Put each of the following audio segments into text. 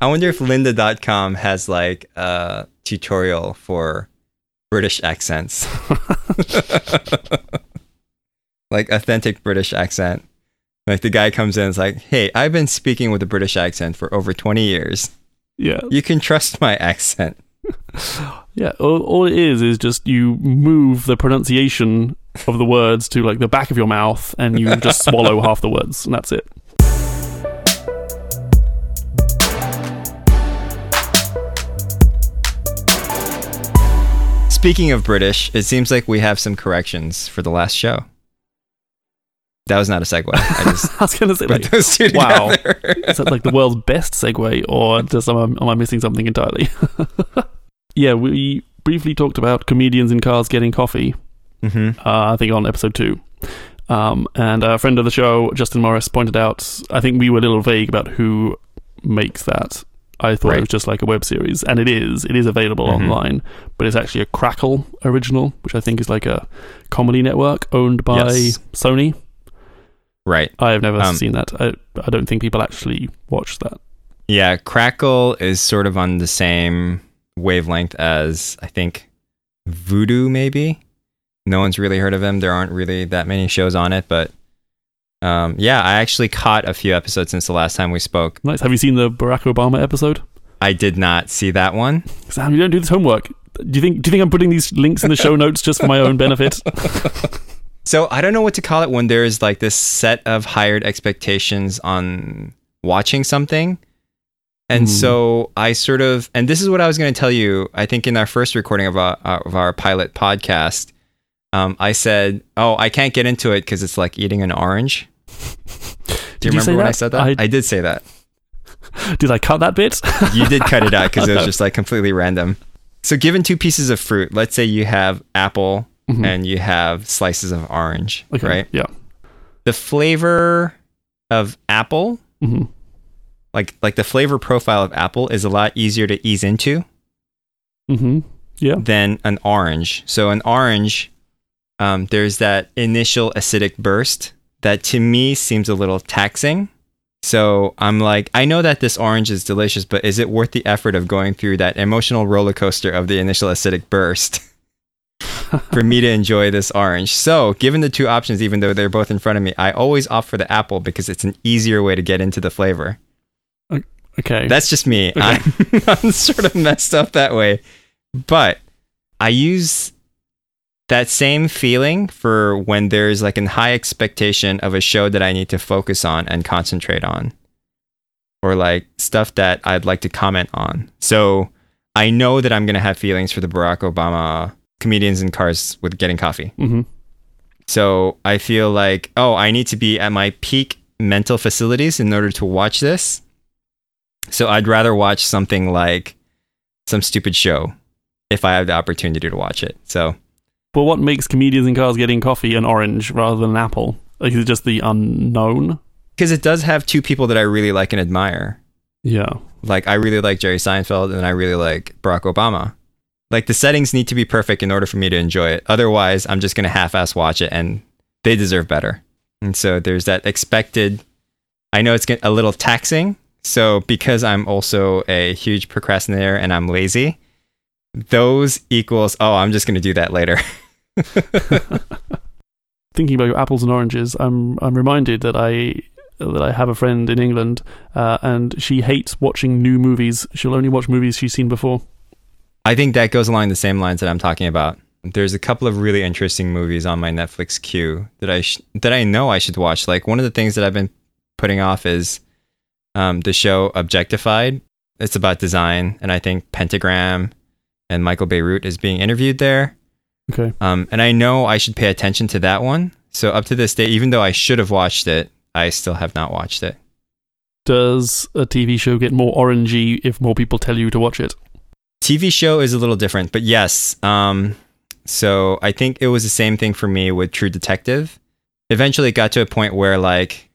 I wonder if lynda.com has like a tutorial for British accents. like authentic British accent. Like the guy comes in and is like, "Hey, I've been speaking with a British accent for over 20 years. Yeah. You can trust my accent." Yeah, all, all it is is just you move the pronunciation of the words to like the back of your mouth and you just swallow half the words and that's it. Speaking of British, it seems like we have some corrections for the last show. That was not a segue. I just I was going to say like those two wow. is that like the world's best segue or just am I, am I missing something entirely? yeah, we briefly talked about comedians in cars getting coffee hmm uh, I think on episode two. Um, and a friend of the show, Justin Morris, pointed out, I think we were a little vague about who makes that. I thought it was just like a web series, and it is. It is available Mhm. online, but it's actually a Crackle original, which I think is like a comedy network owned by Yes. Sony. Right. I have never Um, seen that. I, I don't think people actually watch that. Yeah, Crackle is sort of on the same wavelength as I think Vudu, maybe. No one's really heard of him. There aren't really that many shows on it, but um, yeah, I actually caught a few episodes since the last time we spoke. Nice. Have you seen the Barack Obama episode? I did not see that one. Sam, you don't do this homework. Do you think? Do you think I'm putting these links in the show notes just for my own benefit? So I don't know what to call it when there's like this set of hired expectations on watching something. And Hmm. so I sort of, and this is what I was going to tell you. I think in our first recording of our of our pilot podcast, um, I said, "Oh, I can't get into it because it's like eating an orange." Do you you remember say when I said that? I- I did say that. Did I cut that bit? You did cut it out because it was just like completely random. So, given two pieces of fruit, let's say you have apple Mhm. and you have slices of orange, Okay. right? Yeah. The flavor of apple, hmm like like the flavor profile of apple, is a lot easier to ease into hmm Yeah. than an orange. So, an orange, um, there's that initial acidic burst that to me seems a little taxing. So I'm like, I know that this orange is delicious, but is it worth the effort of going through that emotional roller coaster of the initial acidic burst for me to enjoy this orange? So, given the two options, even though they're both in front of me, I always opt for the apple because it's an easier way to get into the flavor. Okay. That's just me. Okay. I'm, I'm sort of messed up that way. But I use that same feeling for when there's like a high expectation of a show that I need to focus on and concentrate on, or like stuff that I'd like to comment on. So I know that I'm going to have feelings for the Barack Obama comedians in cars with getting coffee. hmm So I feel like, oh, I need to be at my peak mental facilities in order to watch this. So I'd rather watch something like some stupid show if I have the opportunity to watch it. So But what makes comedians in cars getting coffee an orange rather than an apple? Like, is it just the unknown? because it does have two people that I really like and admire. Yeah. Like I really like Jerry Seinfeld and I really like Barack Obama. Like the settings need to be perfect in order for me to enjoy it. Otherwise, I'm just going to half-ass watch it and they deserve better. And so there's that expected I know it's a little taxing. So because I'm also a huge procrastinator and I'm lazy, those equals oh, I'm just going to do that later. Thinking about apples and oranges, I'm I'm reminded that I that I have a friend in England, uh, and she hates watching new movies. She'll only watch movies she's seen before. I think that goes along the same lines that I'm talking about. There's a couple of really interesting movies on my Netflix queue that I sh- that I know I should watch. Like one of the things that I've been putting off is um, the show Objectified. It's about design, and I think Pentagram and Michael Bierut is being interviewed there. Okay. Um, and I know I should pay attention to that one. So up to this day, even though I should have watched it, I still have not watched it. Does a TV show get more orangey if more people tell you to watch it? TV show is a little different, but yes. Um, so I think it was the same thing for me with True Detective. Eventually, it got to a point where, like,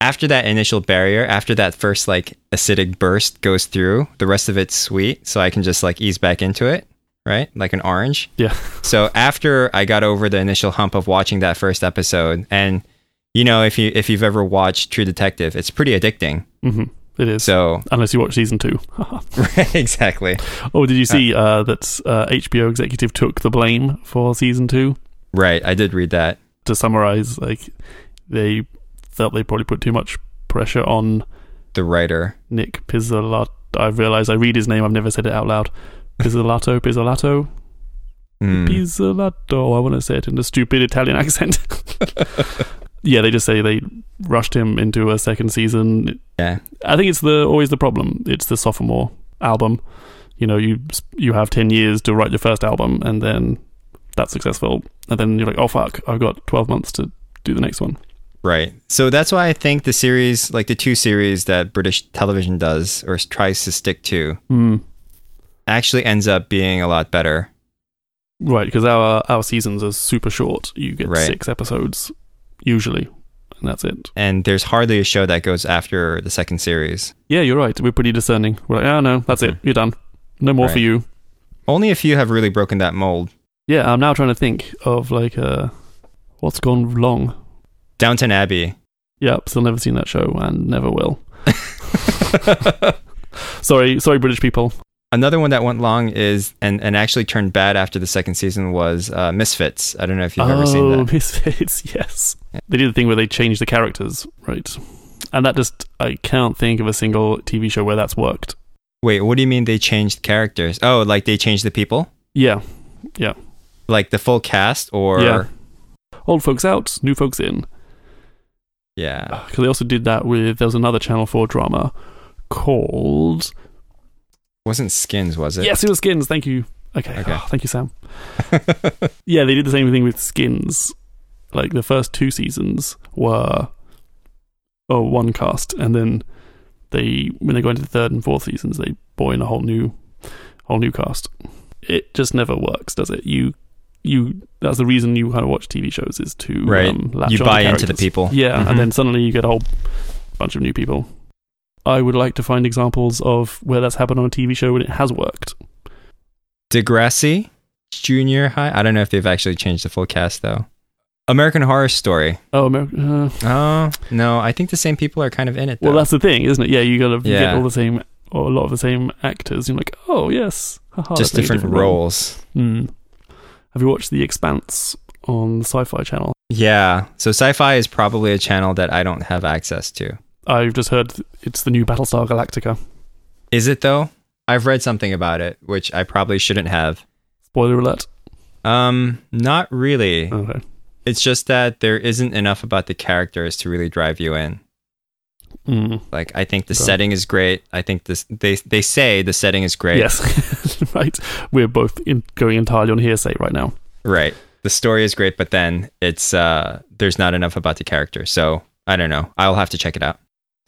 after that initial barrier, after that first like acidic burst goes through, the rest of it's sweet, so I can just like ease back into it, right? Like an orange. Yeah. So after I got over the initial hump of watching that first episode, and you know, if you if you've ever watched True Detective, it's pretty addicting. hmm it is. So Unless you watch season two. exactly. oh, did you see uh, that uh, HBO executive took the blame for season two? Right. I did read that. To summarize, like they felt they probably put too much pressure on The writer. Nic Pizzolatto. I realize I read his name. I've never said it out loud. Pizzolatto, Pizzolatto, Hmm. Pizzolatto. I want to say it in a stupid Italian accent. yeah, they just say they rushed him into a second season. Yeah. I think it's the always the problem. It's the sophomore album. You know, you you have ten years to write your first album, and then that's successful, and then you're like, oh fuck, I've got twelve months to do the next one. Right. So that's why I think the series, like the two series that British television does or tries to stick to, Hmm. Actually ends up being a lot better. Right, because our our seasons are super short. You get Right. six episodes usually, and that's it. And there's hardly a show that goes after the second series. Yeah, you're right. We're pretty discerning. We're like, oh no, that's it. You're done. No more for you. Only a few have really broken that mold. Yeah, I'm now trying to think of like uh, what's gone wrong. Downton Abbey. Yep, still never seen that show and never will. Sorry, sorry, British people. Another one that went long is and, and actually turned bad after the second season was uh, Misfits. I don't know if you've ever seen that. oh. Misfits. Yes, they did the thing where they changed the characters, right? And that just I can't think of a single TV show where that's worked. Wait, what do you mean they changed characters? Oh, like they changed the people? Yeah. Yeah, Like the full cast or Yeah. old folks out, new folks in. Yeah. Because they also did that with there was another Channel Four drama called Wasn't Skins, was it? Yes, it was Skins. Thank you. Okay. Okay. Oh, thank you, Sam. yeah, they did the same thing with Skins. Like the first two seasons were oh one cast, and then they when they go into the third and fourth seasons, they brought in a whole new whole new cast. It just never works, does it? You you that's the reason you kind of watch TV shows is to Right. um, You buy into the people. Yeah, Mhm. and then suddenly you get a whole bunch of new people. I would like to find examples of where that's happened on a TV show and it has worked. Degrassi, Junior High. I don't know if they've actually changed the full cast though. American Horror Story. Oh, America. Uh, Oh no, I think the same people are kind of in it. Though. well, that's the thing, isn't it? Yeah, you gotta you get all the same, or a lot of the same actors. You're like, oh yes, Haha, just different, role. roles. Hmm. Have you watched The Expanse on the Sci-Fi Channel? Yeah. So sci-fi is probably a channel that I don't have access to. I've just heard it's the new Battlestar Galactica. Is it though? I've read something about it, which I probably shouldn't have. Spoiler alert. Um, not really. Okay. It's just that there isn't enough about the characters to really drive you in. Mm. Like I think the setting is great. I think this they they say the setting is great. Yes, right. We're both in, going entirely on hearsay right now. Right. The story is great, but then it's uh there's not enough about the character. So I don't know. I'll have to check it out.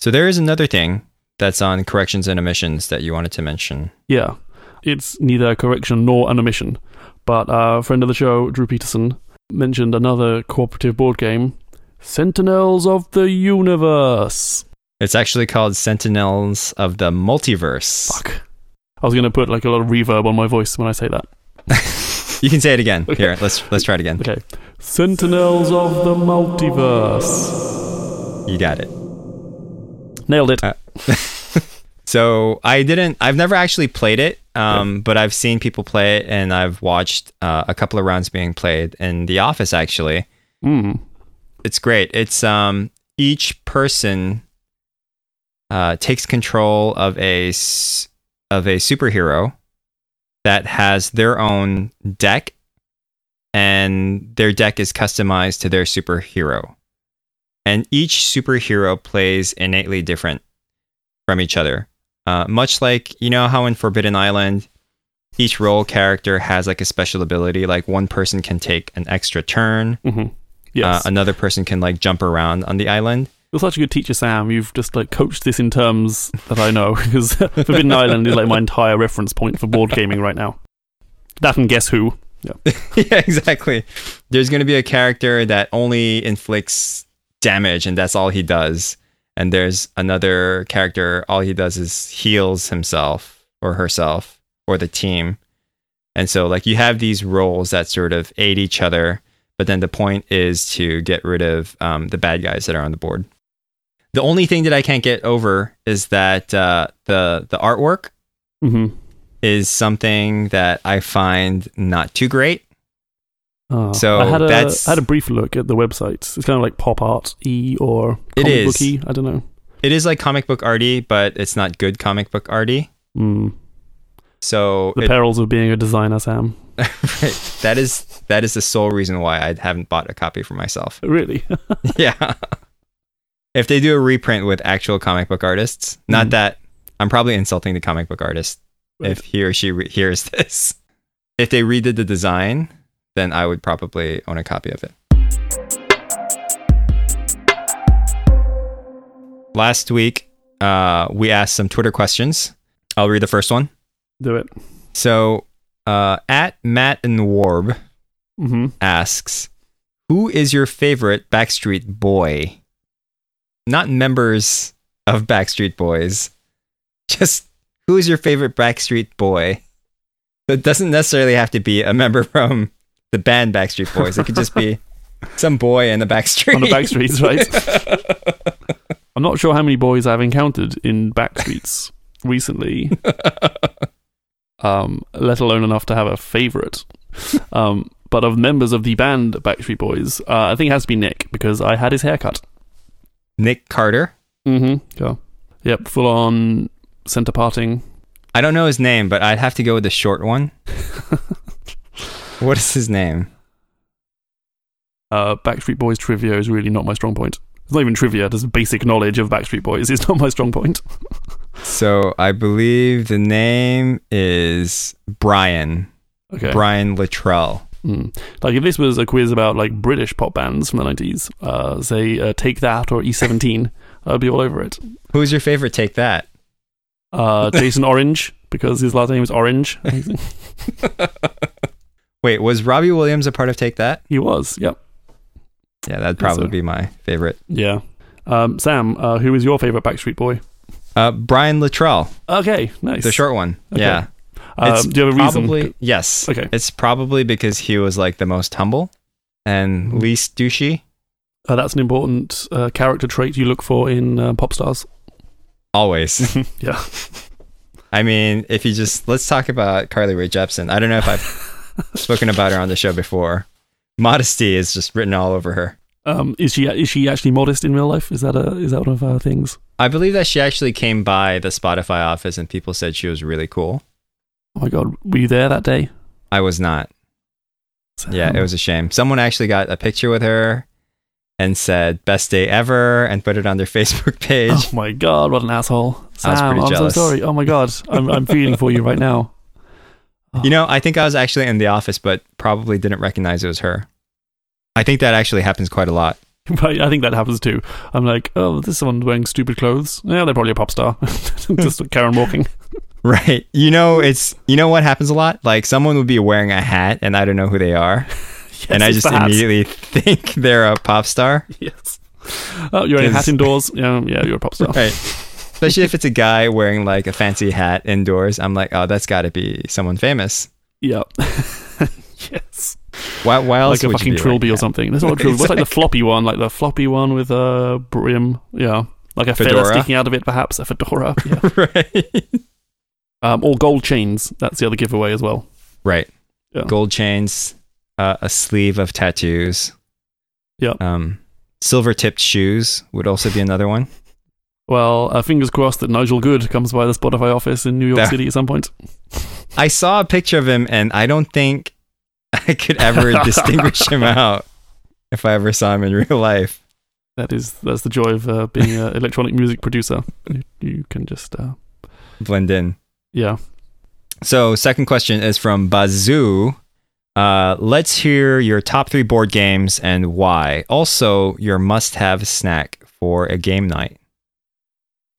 So there is another thing that's on corrections and omissions that you wanted to mention. Yeah, it's neither a correction nor an omission. But a friend of the show, Drew Peterson, mentioned another cooperative board game, Sentinels of the Universe. It's actually called Sentinels of the Multiverse. Fuck. I was going to put like a lot of reverb on my voice when I say that. You can say it again. Okay. Here, let's let's try it again. Okay. Sentinels of the Multiverse. You got it. Nailed it. Uh, So I didn't. I've never actually played it, um, but I've seen people play it, and I've watched uh, a couple of rounds being played in the office. Actually, Mm. it's great. It's um, each person uh, takes control of a of a superhero that has their own deck, and their deck is customized to their superhero. And each superhero plays innately different from each other. Uh, much like you know how in Forbidden Island, each role character has like a special ability. Like one person can take an extra turn. hmm Yes. Uh, another person can like jump around on the island. You're such a good teacher, Sam. You've just like coached this in terms that I know because Forbidden Island is like my entire reference point for board gaming right now. That and Guess Who. yeah, exactly. There's going to be a character that only inflicts damage and that's all he does. And there's another character, all he does is heals himself or herself or the team. And so, like, you have these roles that sort of aid each other, but then the point is to get rid of um, the bad guys that are on the board. The only thing that I can't get over is that uh, the the artwork hmm is something that I find not too great. Uh, So I had a that's- I had a brief look at the website. It's kind of like pop art e or It comic is. booky. I don't know. It is like comic book arty, but it's not good comic book arty. Mm. So The it- perils of being a designer, Sam. right, that is that is the sole reason why I haven't bought a copy for myself. Really? yeah. If they do a reprint with actual comic book artists, not Mhm. that I'm probably insulting the comic book artist if he or she re- hears this. If they redid the design, then I would probably own a copy of it. Last week, uh, we asked some Twitter questions. I'll read the first one. Do it. So, uh, at Matt and Warb hmm asks, "Who is your favorite Backstreet Boy?" Not members of Backstreet Boys, just who is your favorite Backstreet Boy? It doesn't necessarily have to be a member from the band Backstreet Boys. It could just be some boy in the backstreet. On the back streets, right? I'm not sure how many boys I've encountered in back streets recently, um, let alone enough to have a favorite. Um, but of members of the band Backstreet Boys, uh, I think it has to be Nick because I had his haircut. Nick Carter. Mm-hmm. Yeah. Yep. Full on center parting. I don't know his name, but I'd have to go with the short one. What is his name? Uh, Backstreet Boys trivia is really not my strong point. It's not even trivia. Just basic knowledge of Backstreet Boys is not my strong point. So I believe the name is Brian. Okay. Brian Littrell. Mm. Like if this was a quiz about like British pop bands from the nineties, uh, say uh, Take That or E17, I'd be all over it. Who's your favorite? Take that. Uh, Jason Orange because his last name is Orange. Wait, was Robbie Williams a part of Take That? he was. Yep. Yeah, that'd probably so. be my favorite. Yeah. Um, Sam, uh, who is your favorite Backstreet Boy? Uh, Brian Littrell, Okay, nice. the short one. Okay. Yeah. Um, do you have a reason? Probably yes. Okay. It's probably because he was like the most humble and Mhm. least douchey. Uh, that's an important uh, character trait you look for in uh, pop stars. Always. yeah. I mean, if you just let's talk about Carly Rae Jepsen. I don't know if I've spoken about her on the show before. Modesty is just written all over her. Um, is she is she actually modest in real life? Is that a is that one of her things? I believe that she actually came by the Spotify office and people said she was really cool. Oh my god, were you there that day? I was not. Yeah, it was a shame. Someone actually got a picture with her and said best day ever and put it on their Facebook page. Oh my god, what an asshole! I was pretty I'm jealous. so sorry. Oh my god, I'm I'm feeling for you right now. You know, I think I was actually in the office but probably didn't recognize it was her. I think that actually happens quite a lot. Right, I think that happens too. I'm like, oh, this someone's wearing stupid clothes. Yeah, they're probably a pop star. Just Karen walking. Right. You know, it's you know what happens a lot? Like someone would be wearing a hat and I don't know who they are. Yes, and I just immediately think they're a pop star. Yes. Oh, you're in a hat indoors. Yeah, yeah, you're a pop star. Right. Especially if it's a guy wearing like a fancy hat indoors. I'm like, oh, that's got to be someone famous. Yep. yes. Why, why else Like a fucking trilby or something. That's not a trilby. What's like the floppy one? Like the floppy one with a brim. Yeah. Like a feather sticking out of it, perhaps. A fedora. Yeah. right. um, or gold chains. That's the other giveaway as well. Right. Yeah. Gold chains, uh, a sleeve of tattoos. Yeah. Um, silver tipped shoes would also be another one. Well, uh, fingers crossed that Nigel Good comes by the Spotify office in New York City at some point. I saw a picture of him and I don't think I could ever distinguish him out if I ever saw him in real life. That is that's the joy of uh, being an electronic music producer. You, you can just uh, Blend in. yeah. So, second question is from Bazoo. Uh, let's hear your top three board games and why. Also, your must have snack for a game night.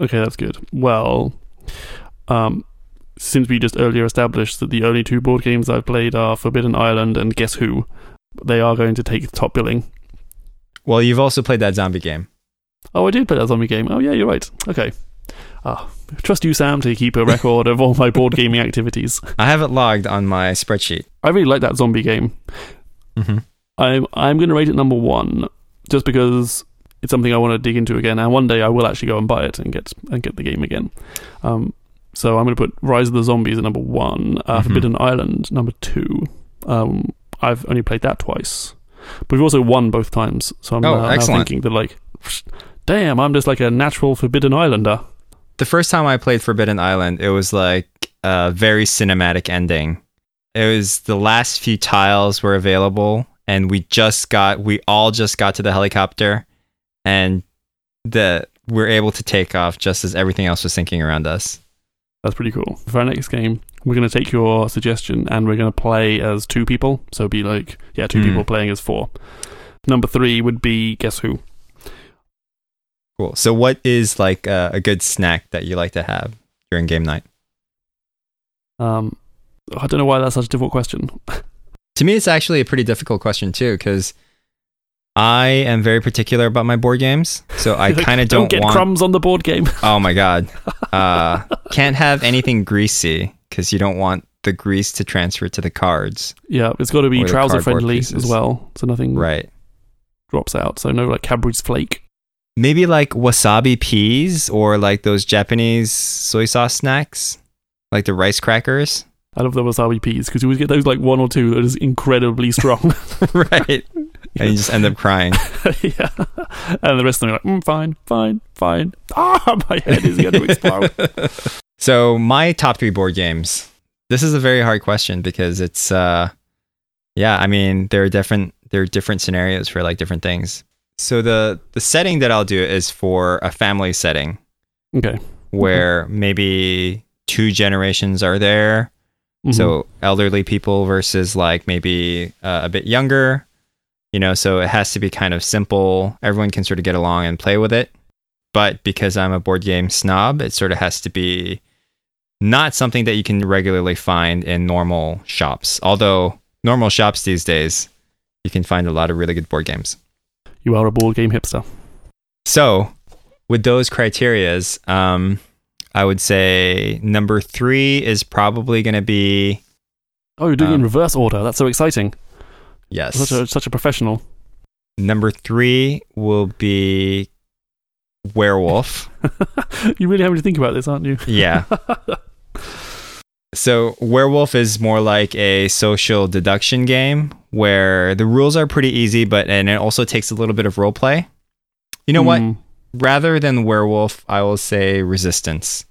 Okay, that's good. Well, um, since we just earlier established that the only two board games I've played are Forbidden Island and Guess Who, they are going to take top billing. Well, you've also played that zombie game. Oh, I did play that zombie game. Oh, yeah, you're right. Okay. Ah, trust you, Sam, to keep a record of all my board gaming activities. I have it logged on my spreadsheet. I really like that zombie game. Mm-hmm. I'm I'm going to rate it number one, just because it's something I want to dig into again. And one day I will actually go and buy it and get and get the game again. Um, so I'm going to put Rise of the Zombies at number one, uh, Mhm. Forbidden Island number two. Um, I've only played that twice, but we've also won both times. So I'm Oh, uh, now thinking that like, damn, I'm just like a natural Forbidden Islander. the first time I played Forbidden Island, it was like a very cinematic ending. It was the last few tiles were available, and we just got, we all just got to the helicopter, and that we're able to take off just as everything else was sinking around us. That's pretty cool. For our next game, we're going to take your suggestion and we're going to play as two people. So be like, yeah, two Hmm. people playing as four. Number three would be Guess Who? Cool. So, what is like a, a good snack that you like to have during game night? Um, I don't know why that's such a difficult question. To me, it's actually a pretty difficult question too, because I am very particular about my board games. So I kind of don't, don't, get want. crumbs on the board game. Oh my god. Uh, can't have anything greasy because you don't want the grease to transfer to the cards. yeah, it's got to be trouser friendly pieces. as well. So nothing Right. drops out. So no like Cadbury's flake. Maybe like wasabi peas or like those Japanese soy sauce snacks, like the rice crackers. I love the wasabi peas because you always get those like one or two that is incredibly strong. right. And you just end up crying. yeah. And the rest of them are like, mm, fine, fine, fine. Ah, my head is going to explode. So my top three board games. This is a very hard question because it's uh yeah, I mean there are different there are different scenarios for like different things. So the the setting that I'll do is for a family setting okay. where maybe two generations are there. Mhm. So elderly people versus like maybe uh, a bit younger. You know, so it has to be kind of simple. Everyone can sort of get along and play with it. But because I'm a board game snob, it sort of has to be not something that you can regularly find in normal shops. Although normal shops these days, you can find a lot of really good board games. you are a board game hipster. So, with those criterias, um, I would say number three is probably going to be Oh, you're doing it in Um, reverse order. That's so exciting. Yes. Such a such a professional. Number three will be werewolf. you really having to think about this, aren't you? Yeah. So werewolf is more like a social deduction game where the rules are pretty easy, but and it also takes a little bit of role play. You know what? Hmm. Rather than werewolf, I will say resistance.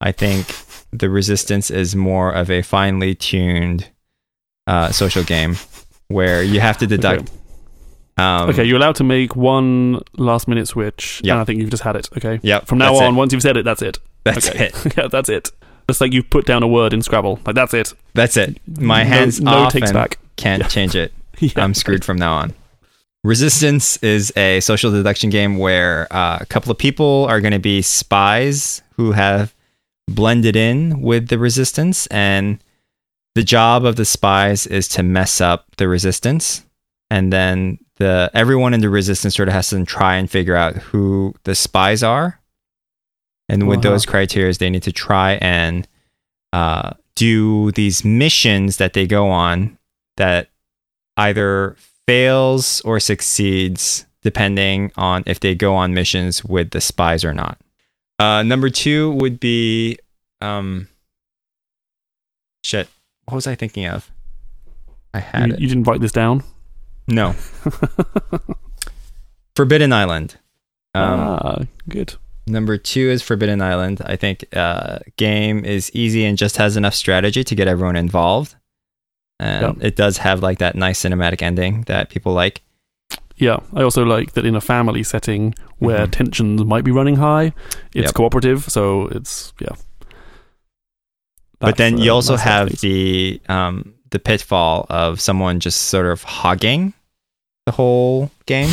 I think the resistance is more of a finely tuned uh, social game where you have to deduct. Okay. Um, okay, you're allowed to make one last minute switch. Yeah. And I think you've just had it. Okay. Yep. From now on, it. once you've said it, that's it. that's okay. it. yeah, that's it. It's like you've put down a word in Scrabble. Like that's it. That's it. My hands no, off takes back. can't Yeah. change it. Yeah. I'm screwed from now on. Resistance is a social deduction game where uh, a couple of people are going to be spies who have blended in with the resistance, and the job of the spies is to mess up the resistance, and then the everyone in the resistance sort of has to try and figure out who the spies are, and with Uh-huh. those criteria, they need to try and uh, do these missions that they go on that either fails or succeeds depending on if they go on missions with the spies or not. Uh, number two would be um, shit. What was I thinking of? I had You, it. you didn't write this down. No, Forbidden Island. Um, ah, good. Number two is Forbidden Island. I think uh, game is easy and just has enough strategy to get everyone involved. And it does have like that nice cinematic ending that people like. Yeah, I also like that in a family setting where Mhm. tensions might be running high, it's Yep. cooperative, so it's yeah. But then you also nice side of have things. the um, the pitfall of someone just sort of hogging the whole game,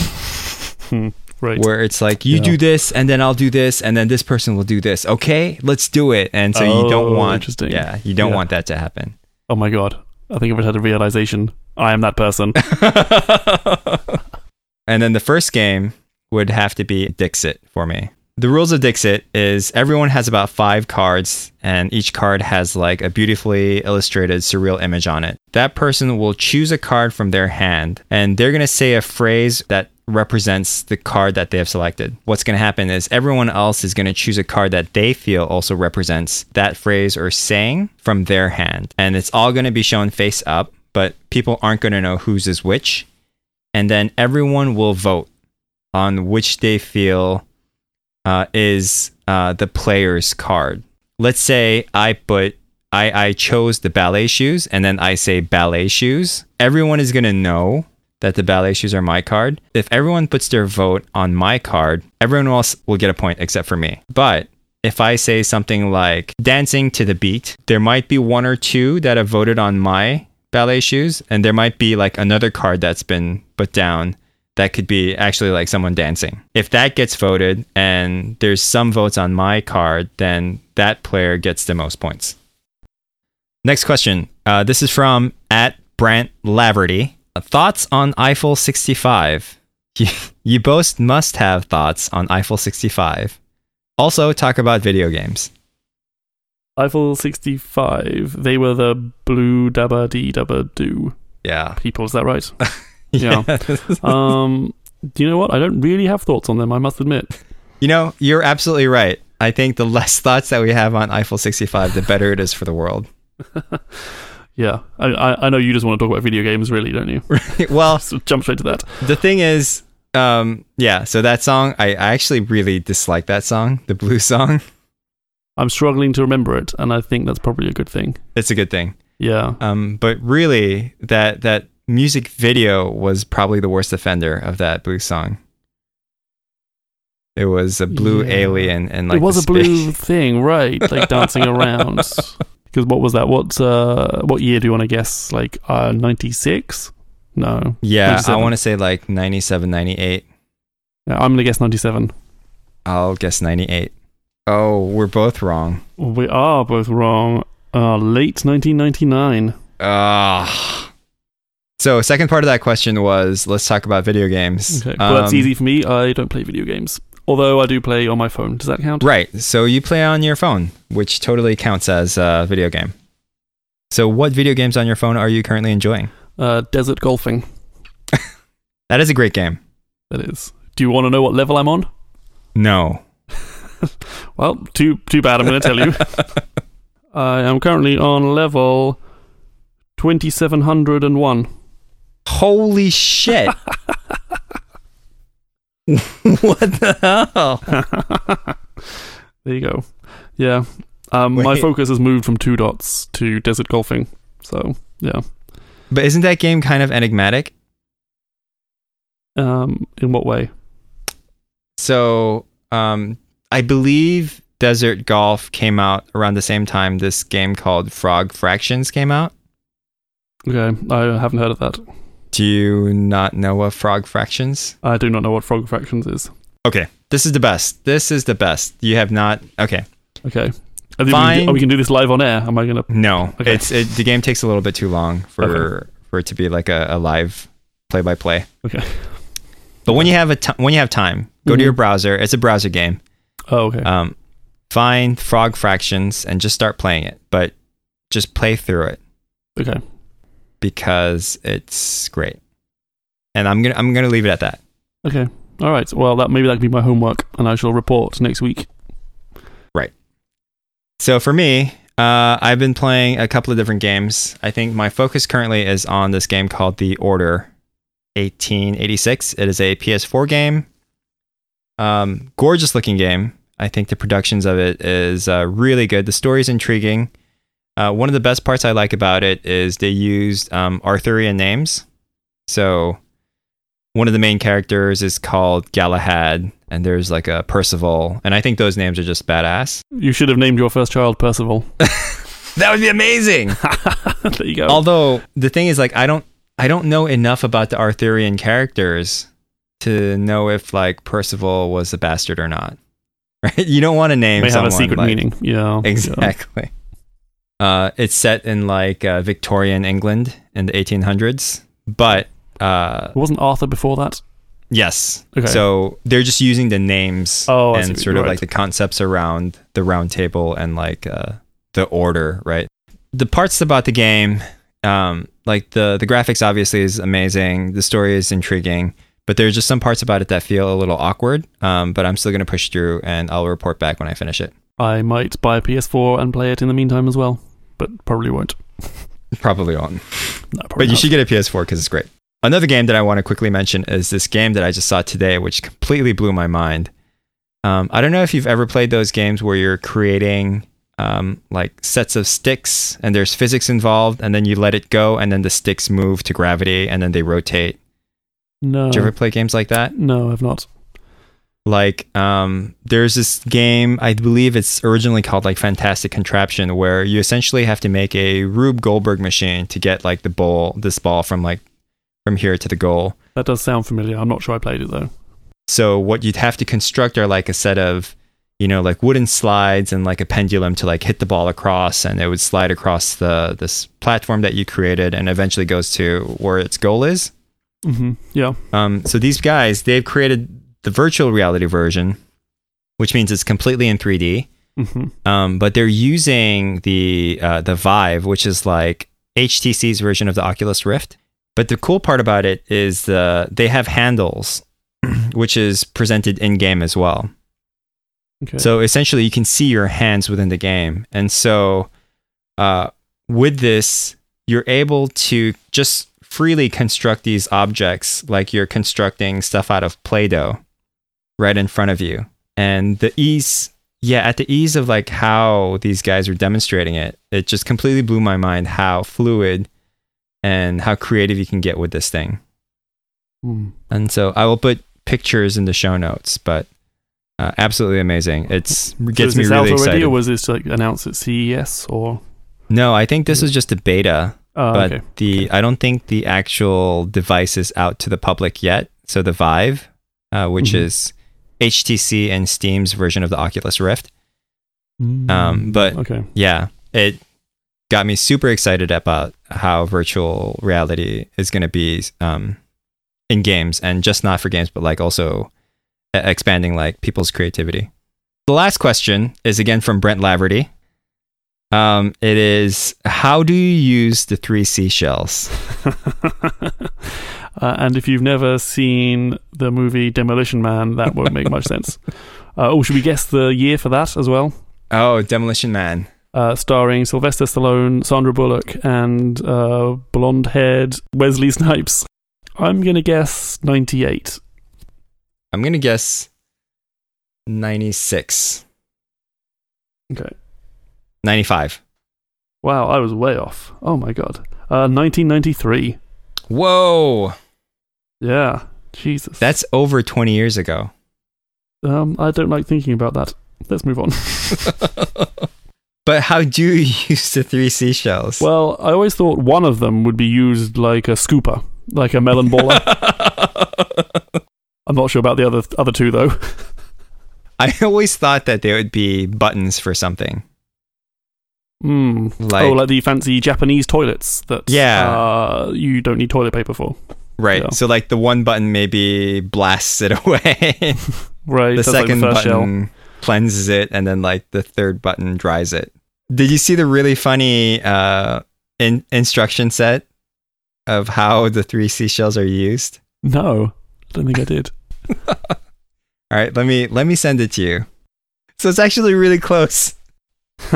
right. where it's like you Yeah. do this and then I'll do this and then this person will do this. Okay, let's do it. And so you don't Oh, want, interesting. yeah, you don't Yeah. want that to happen. Oh my god, I think I've had a realization. I am that person. and then the first game would have to be Dixit for me. The rules of Dixit is everyone has about five cards, and each card has like a beautifully illustrated surreal image on it. That person will choose a card from their hand, and they're gonna say a phrase that represents the card that they have selected. What's going to happen is everyone else is going to choose a card that they feel also represents that phrase or saying from their hand. And it's all going to be shown face up, but people aren't going to know whose is which. And then everyone will vote on which they feel uh, is uh, the player's card. Let's say I put I, I chose the ballet shoes and then I say ballet shoes. Everyone is gonna know that the ballet shoes are my card. If everyone puts their vote on my card, everyone else will get a point except for me. But if I say something like dancing to the beat, there might be one or two that have voted on my ballet shoes, and there might be like another card that's been put down that could be actually like someone dancing. If that gets voted and there's some votes on my card, then that player gets the most points. Next question. Uh, this is from at Brant Laverty. Thoughts on Eiffel 65? You, you both must have thoughts on Eiffel 65. Also, talk about video games. Eiffel 65, they were the blue dabba dee dabba do Yeah. people, is that right? Yeah. um, do you know what? I don't really have thoughts on them, I must admit. you know, you're absolutely right. I think the less thoughts that we have on Eiffel 65, the better it is for the world. Yeah, I, I, I know you just want to talk about video games, really, don't you? well, So jump straight to that. the thing is, um, yeah, so that song, I, I actually really dislike that song, the blue song. I'm struggling to remember it, and I think that's probably a good thing. It's a good thing. Yeah. Um, but really, that that music video was probably the worst offender of that blue song. It was a blue Yeah. alien and like it was a blue thing, right? Like dancing around. Because what was that? What uh, what year do you want to guess? Like uh, 96? No. Yeah, I want to say like 97, 98. Yeah, I'm going to guess 97. I'll guess 98. Oh, we're both wrong. We are both wrong. Uh, late 1999. Ah. So, second part of that question was let's talk about video games. Okay. Well, that's Um, easy for me. I don't play video games. Although I do play on my phone. Does that count? Right. So you play on your phone, which totally counts as a video game. So what video games on your phone are you currently enjoying? Uh, desert golfing. That is a great game. That is. Do you want to know what level I'm on? No. Well, too too bad. I'm going to tell you. I am currently on level 2701. Holy shit. what the hell? there you go. Yeah. Um, my focus has moved from two dots to desert golfing. So yeah. But isn't that game kind of enigmatic? Um, in what way? So, um, I believe Desert Golf came out around the same time this game called Frog Fractions came out. Okay, I haven't heard of that. Do you not know what Frog Fractions? I do not know what frog fractions is. Okay, this is the best. This is the best. You have not. Okay, Okay. I think we do, we can do this live on air. Am I gonna? no, Okay. it's it, the game takes a little bit too long for Okay. for it to be like a, a live play by play. Okay. But when you have a ti when you have time, go to Mhm. your browser. It's a browser game. Oh, okay. Um, find Frog Fractions and just start playing it. But just play through it. okay. Because it's great. And I'm gonna I'm gonna leave it at that. Okay. All right. Well, that maybe that can be my homework, and I shall report next week. Right. So for me, uh, I've been playing a couple of different games. I think my focus currently is on this game called The Order 1886. It is a PS4 game. Um, gorgeous looking game. I think the productions of it is uh, really good. The story is intriguing. Uh, one of the best parts I like about it is they used um, Arthurian names. So one of the main characters is called Galahad, and there's like a Percival, and I think those names are just badass. You should have named your first child Percival. That would be amazing. there you go. Although the thing is, like, I don't, I don't know enough about the Arthurian characters to know if like Percival was a bastard or not. Right? You don't want to name May have a secret like- meaning. Yeah. yeah. Uh, it's set in like uh, Victorian England in the 1800s, but uh, Wasn't Arthur before that? yes. Okay. So they're just using the names Oh, and sort of right. like the concepts around the round table and like uh, the order, right? The parts about the game, um, like the the graphics obviously is amazing. The story is intriguing, but there's just some parts about it that feel a little awkward. Um, but I'm still gonna push through, and I'll report back when I finish it. I might buy a PS4 and play it in the meantime as well, but probably won't. Probably won't. No, probably But you not. should get a PS4 because it's great. Another game that I want to quickly mention is this game that I just saw today, which completely blew my mind. Um, I don't know if you've ever played those games where you're creating um, like sets of sticks and there's physics involved, and then you let it go, and then the sticks move to gravity, and then they rotate. No, Did you ever play games like that? no, I've not. Like um there's this game i believe it's originally called like fantastic contraption where you essentially have to make a rube goldberg machine to get like the ball this ball from like from here to the goal That does sound familiar. I'm not sure I played it though. so what you'd have to construct are like a set of you know like wooden slides and like a pendulum to like hit the ball across and it would slide across the this platform that you created and eventually goes to where its goal is Mm-hmm. Yeah. Um, so these guys, they've created the virtual reality version, which means it's completely in 3D. hmm Um, but they're using the uh, the Vive, which is like HTC's version of the Oculus Rift. But the cool part about it is the they have handles, which is presented in game as well. Okay. So essentially, you can see your hands within the game, and so uh, with this, you're able to just freely construct these objects like you're constructing stuff out of Play-Doh right in front of you, and the ease. Yeah, at the ease of like how these guys are demonstrating it, it just completely blew my mind how fluid and how creative you can get with this thing. Hmm. And so I will put pictures in the show notes, but uh, absolutely amazing. It's gets is me this really out already, excited. or was this like announced at CES or? no, I think this was just a beta, Oh, but okay. the I don't think the actual device is out to the public yet. So the Vive, uh, which Mhm. is HTC and Steam's version of the Oculus Rift, Mm, um, but- okay. yeah, it got me super excited about how virtual reality is going to be um, in games and just not for games, but like also expanding like people's creativity. The last question is again from Brent Laverty. Um, it is how do you use the three seashells? uh, and if you've never seen the movie Demolition Man, that won't make much sense. Uh, oh, should we guess the year for that as well? Oh, Demolition Man. Uh, starring Sylvester Stallone, Sandra Bullock, and uh, blonde-haired Wesley Snipes. I'm gonna guess 98. I'm gonna guess ninety six. Okay. 95. Wow, I was way off. Oh my god. Uh, 1993. Whoa, Yeah. Jesus. that's over 20 years ago. um, I don't like thinking about that. Let's move on. but how do you use the three seashells? Well, I always thought one of them would be used like a scooper, like a melon baller. I'm not sure about the other other two though. I always thought that they would be buttons for something. Hmm. Like, oh, like the fancy Japanese toilets that Yeah. uh, you don't need toilet paper for. Right. yeah. So like the one button maybe blasts it away. Right. the that's like second the first shell. button cleanses it and then like the third button dries it. Did you see the really funny uh in- instruction set of how the three seashells are used? No, I don't think I did. All right, let me let me send it to you. So it's actually really close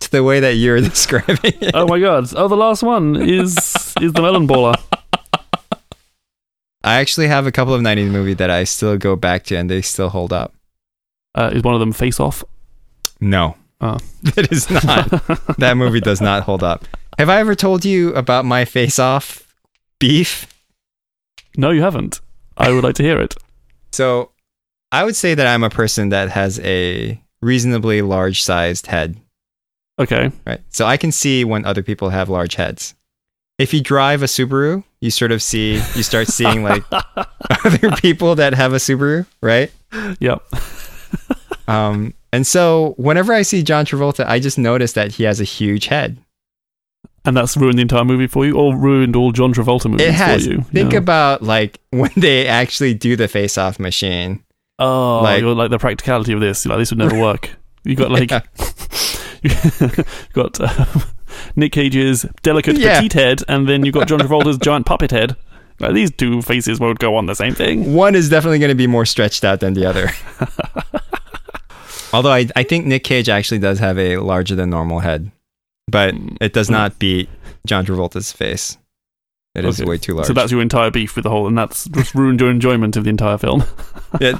to the way that you're describing it. oh my god! Oh, the last one is is the melon baller. I actually have a couple of 90s movies that I still go back to and they still hold up. Uh, is one of them face off? No. Oh. It is not. that movie does not hold up. Have I ever told you about my face off beef? No, you haven't. I would like to hear it. So I would say that I'm a person that has a reasonably large sized head, Okay. right? So I can see when other people have large heads. If you drive a Subaru, you sort of see, you start seeing like other people that have a Subaru, right? Yep. Um, and so whenever I see John Travolta, I just notice that he has a huge head. And that's ruined the entire movie for you, or ruined all John Travolta movies It has. for you. Think yeah. about like when they actually do the face-off machine. oh, like- like the practicality of this. Like this would never work. You got like Yeah. got um, Nick Cage's delicate Yeah. petite head, and then you've got John Travolta's giant puppet head. Like, these two faces won't go on the same thing. One is definitely going to be more stretched out than the other. Although I, I think Nick Cage actually does have a larger than normal head, but Mm. it does not beat John Travolta's face. It is Okay. way too large. So that's your entire beef with the whole, and that's just ruined your enjoyment of the entire film. It-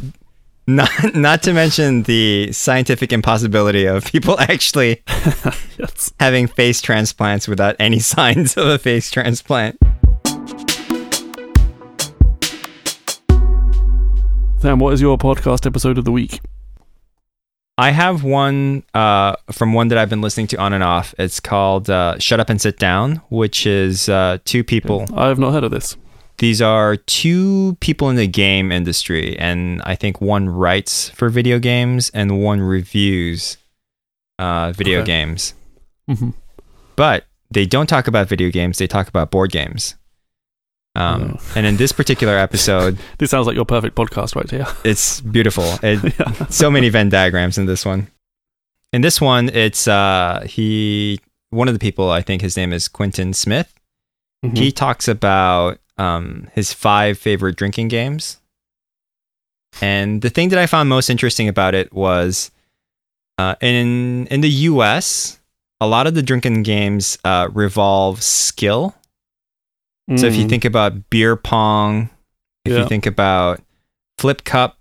not not to mention the scientific impossibility of people actually yes. having face transplants without any signs of a face transplant. Sam, what is your podcast episode of the week? I have one uh, from one that I've been listening to on and off. It's called uh, "Shut Up and Sit Down," which is uh, two people. I have not heard of this. These are two people in the game industry, and I think one writes for video games and one reviews uh, video Okay. games. hmm But they don't talk about video games; they talk about board games. Um, And in this particular episode, This sounds like your perfect podcast right here. it's beautiful. It, yeah. so many Venn diagrams in this one. In this one, it's uh he one of the people I think his name is Quintin Smith. Mhm. He talks about um his five favorite drinking games. And the thing that I found most interesting about it was uh in in the US, a lot of the drinking games uh revolve skill. So if you Mm. think about beer pong, if Yeah. you think about flip cup,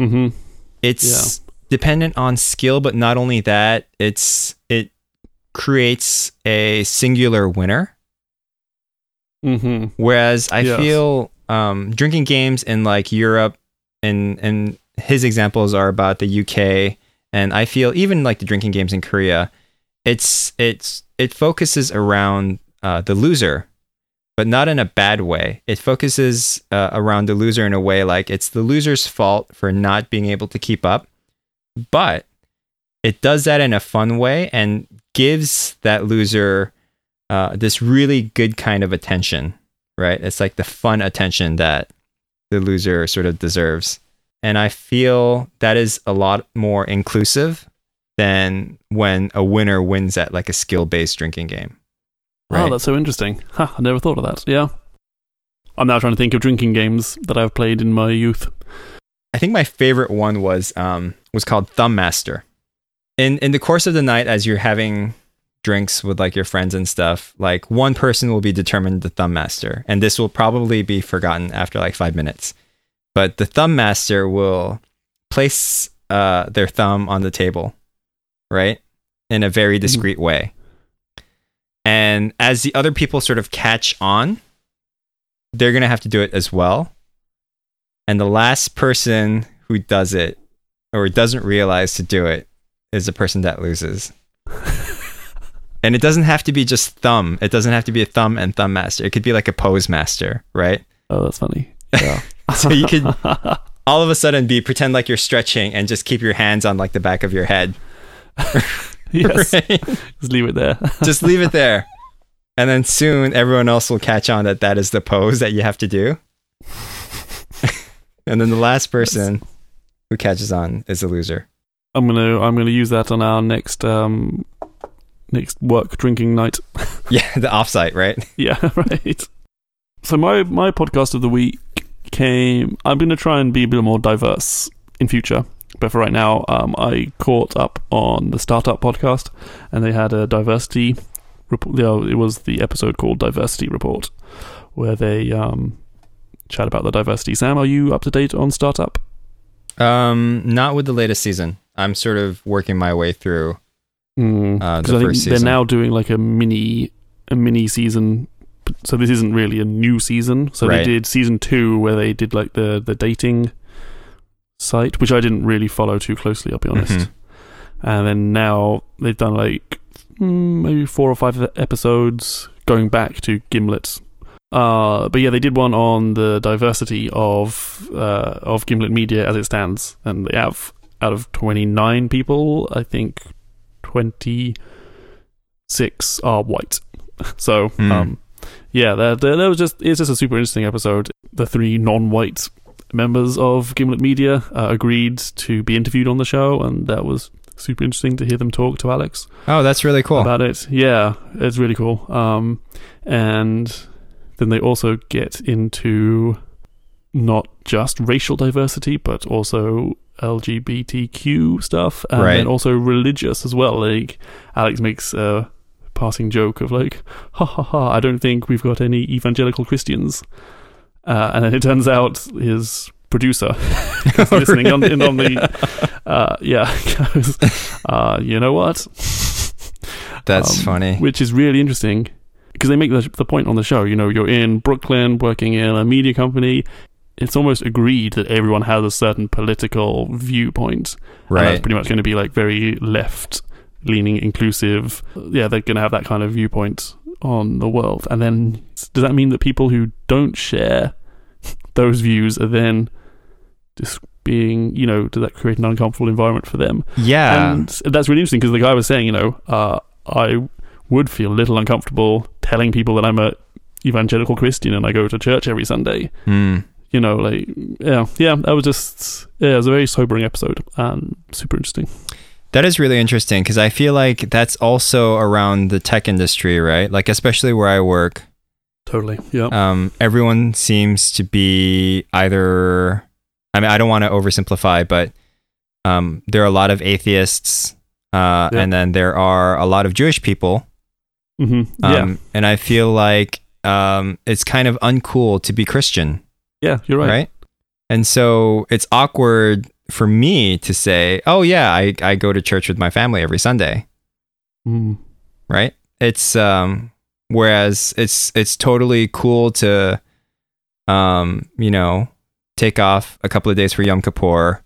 Mhm. it's dependent on skill but not only that it's it creates a singular winner Mhm. whereas i Yes. feel um, drinking games in like europe and and his examples are about the uk and i feel even like the drinking games in korea it's it's it focuses around uh, the loser but not in a bad way it focuses uh, around the loser in a way like it's the loser's fault for not being able to keep up but it does that in a fun way and gives that loser uh, this really good kind of attention right it's like the fun attention that the loser sort of deserves and i feel that is a lot more inclusive than when a winner wins at like a skill-based drinking game Oh, that's so interesting. I never thought of that. Yeah. I'm now trying to think of drinking games that I've played in my youth. I think my favorite one was um was called Thumb Master. In in the course of the night, as you're having drinks with like your friends and stuff, like one person will be determined the Thumb Master, and this will probably be forgotten after like five minutes. But the Thumb Master will place uh their thumb on the table, right, in a very discreet way. And as the other people sort of catch on, they're gonna have to do it as well and the last person who does it or doesn't realize to do it is the person that loses. And it doesn't have to be just thumb. It doesn't have to be a thumb and thumb master. It could be like a pose master, right? Oh, that's funny. Yeah. So you could all of a sudden be pretend like you're stretching and just keep your hands on like the back of your head. yes. right? Just leave it there. just leave it there. And then soon everyone else will catch on that that is the pose that you have to do. and then the last person who catches on is the loser. I'm gonna I'm gonna use that on our next um next work drinking night. Yeah, the offsite, right? Yeah, right. So my my podcast of the week came. I'm going to try and be a bit more diverse in future, but for right now, um, I caught up on the Startup podcast, and they had a diversity report. You know, it was the episode called Diversity Report, where they um, chat about the diversity. Sam, are you up to date on Startup? Um, not with the latest season. I'm sort of working my way through. Mm, Uh, the I think they're now doing like a mini a mini season. So this isn't really a new season. So they did season two where they did like the the dating site, which I didn't really follow too closely. I'll be honest. Mhm. And then now they've done like mm, maybe four or five episodes going back to Gimlet. Uh, but yeah, they did one on the diversity of uh, of Gimlet Media as it stands, and they have out of twenty nine people, I think twenty six are white. So Hmm. um, yeah, that that was just it's just a super interesting episode. The three non white members of Gimlet Media uh, agreed to be interviewed on the show, and that was super interesting to hear them talk to Alex Oh, that's really cool. about it. Yeah, it's really cool. Um, and then they also get into not just racial diversity, but also LGBTQ stuff, and Right. then also religious as well. Like Alex makes a passing joke of like, "Ha ha ha! I don't think we've got any evangelical Christians," uh, and then it turns out his producer is listening on, in on the uh, yeah goes, uh, you know what? That's Um, funny. which is really interesting because they make the, the point on the show. You know, you're in Brooklyn working in a media company. It's almost agreed that everyone has a certain political viewpoint. And that's pretty much going to be like very left leaning, inclusive. Yeah, they're going to have that kind of viewpoint on the world. And then does that mean that people who don't share those views are then just being, you know, does that create an uncomfortable environment for them? Yeah. And that's really interesting because the guy was saying, you know, uh, I would feel a little uncomfortable telling people that I'm a evangelical Christian and I go to church every Sunday. Hmm. You know, like yeah, yeah. That was just yeah, it was a very sobering episode and super interesting. That is really interesting because I feel like that's also around the tech industry, right? Like, especially where I work, Totally. Yeah. um, everyone seems to be either, I mean, I don't want to oversimplify, but um, there are a lot of atheists, uh, Yeah. and then there are a lot of Jewish people. hmm Um, yeah. And I feel like um, it's kind of uncool to be Christian. Yeah. You're right. right. And so it's awkward for me to say, "Oh yeah, I I go to church with my family every Sunday." Mm. Right? It's um whereas it's it's totally cool to um, you know, take off a couple of days for Yom Kippur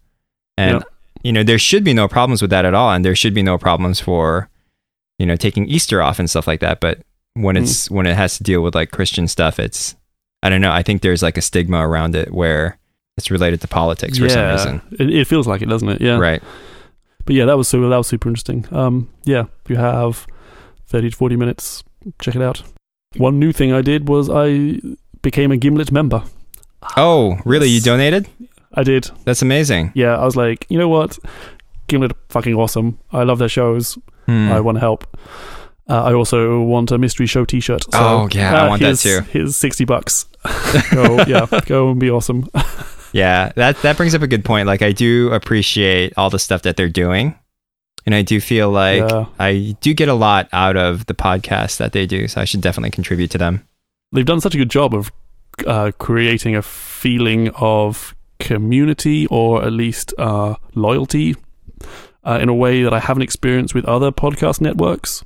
and Yeah. you know, there should be no problems with that at all and there should be no problems for you know, taking Easter off and stuff like that, but when it's when it has to deal with like Christian stuff, it's I don't know, I think there's like a stigma around it where it's related to politics for some reason. It, it feels like it, doesn't it? Yeah. Right. But yeah, that was super. That was super interesting. Um, yeah, you have thirty to forty minutes. Check it out. One new thing I did was I became a Gimlet member. Oh, really? You donated? I did. That's amazing. Yeah, I was like, you know what? Gimlet are fucking awesome. I love their shows. Hmm. I want to help. Uh, I also want a mystery show T-shirt. So, Oh, yeah, I uh, want that too. Here's sixty bucks. go, yeah, go and be awesome. Yeah, that that brings up a good point. Like I do appreciate all the stuff that they're doing. And I do feel like Yeah. I do get a lot out of the podcast that they do, so I should definitely contribute to them. They've done such a good job of uh, creating a feeling of community or at least uh, loyalty uh, in a way that I haven't experienced with other podcast networks.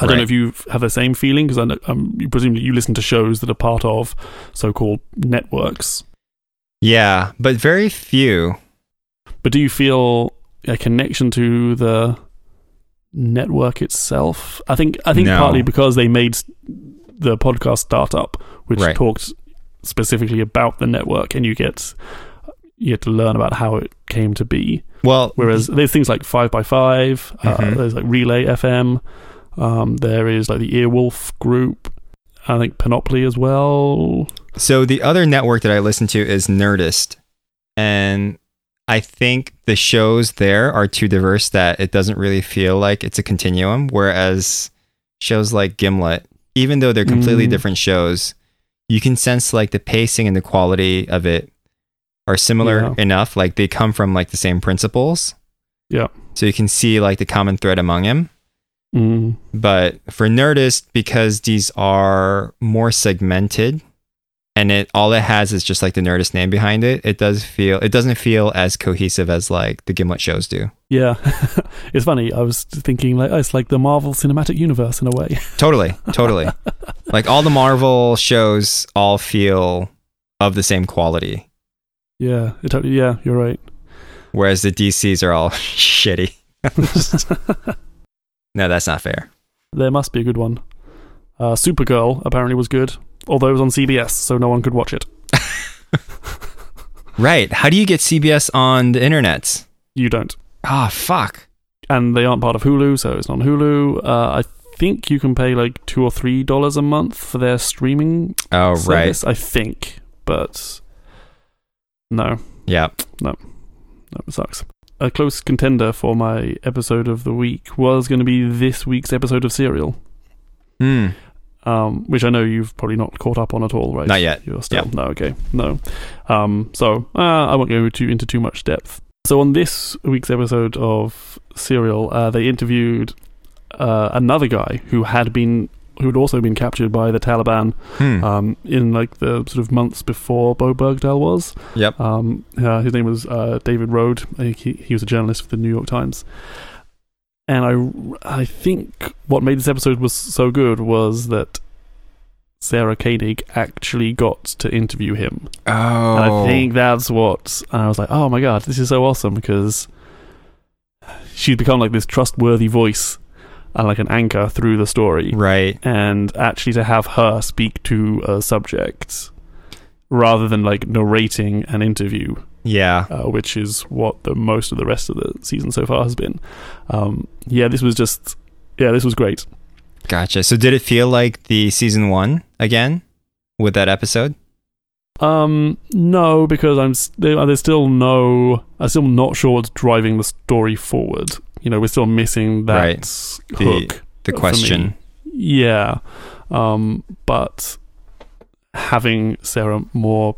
I don't know if you have the same feeling because I know, um, you presumably you listen to shows that are part of so-called networks. Yeah, but very few. But do you feel a connection to the network itself? I think I think No. partly because they made the podcast startup, which Right. talked specifically about the network, and you get you get to learn about how it came to be. Well, Whereas there's things like Five by Five, uh, Mhm. there's like Relay FM, um, there is like the Earwolf group. I think Panoply as well. So the other network that I listen to is Nerdist, and I think the shows there are too diverse that it doesn't really feel like it's a continuum. Whereas shows like Gimlet, even though they're completely Mm. different shows, you can sense like the pacing and the quality of it are similar Yeah. enough. Like they come from like the same principles. Yeah. So you can see like the common thread among them. Mm. But for Nerdist, because these are more segmented and it all it has is just like the Nerdist name behind it, it does feel it doesn't feel as cohesive as like the Gimlet shows do. Yeah, it's funny. I was thinking like, oh, it's like the Marvel Cinematic Universe in a way. Totally, totally. like all the Marvel shows all feel of the same quality, yeah, it. Yeah, you're right. whereas the DCs are all shitty. No, that's not fair. there must be a good one. Uh, Supergirl apparently was good, although it was on CBS, so no one could watch it. Right. How do you get CBS on the internet? You don't, Ah, fuck. and they aren't part of Hulu, so it's not on Hulu. Uh, I think you can pay like two or three dollars a month for their streaming Oh, right. I think, but no, Yeah. no, it sucks. A close contender for my episode of the week was going to be this week's episode of Serial. Hmm. um, which I know you've probably not caught up on at all, right? Not yet. You're still no, okay, no. Um, so uh, I won't go too, into too much depth. So on this week's episode of Serial, uh, they interviewed uh, another guy who had been who had also been captured by the Taliban Hmm. um, in like the sort of months before Bowe Bergdahl was. yep. Um, uh, his name was uh, David Rohde. Think He, he was a journalist for the New York Times. And I, I think what made this episode was so good was that Sarah Koenig actually got to interview him. Oh. And I think that's what and I was like, oh my god, this is so awesome because she's become like this trustworthy voice and like an anchor through the story Right. and actually to have her speak to a subject rather than like narrating an interview, Yeah. uh, which is what the most of the rest of the season so far has been. Um, yeah, this was just yeah, this was great. Gotcha. So did it feel like the season one again with that episode? Um, no, because I'm s- there, there's still no. I'm still not sure what's driving the story forward. You know, we're still missing that Right. Hook. The me. question. Yeah, um, but having Sarah more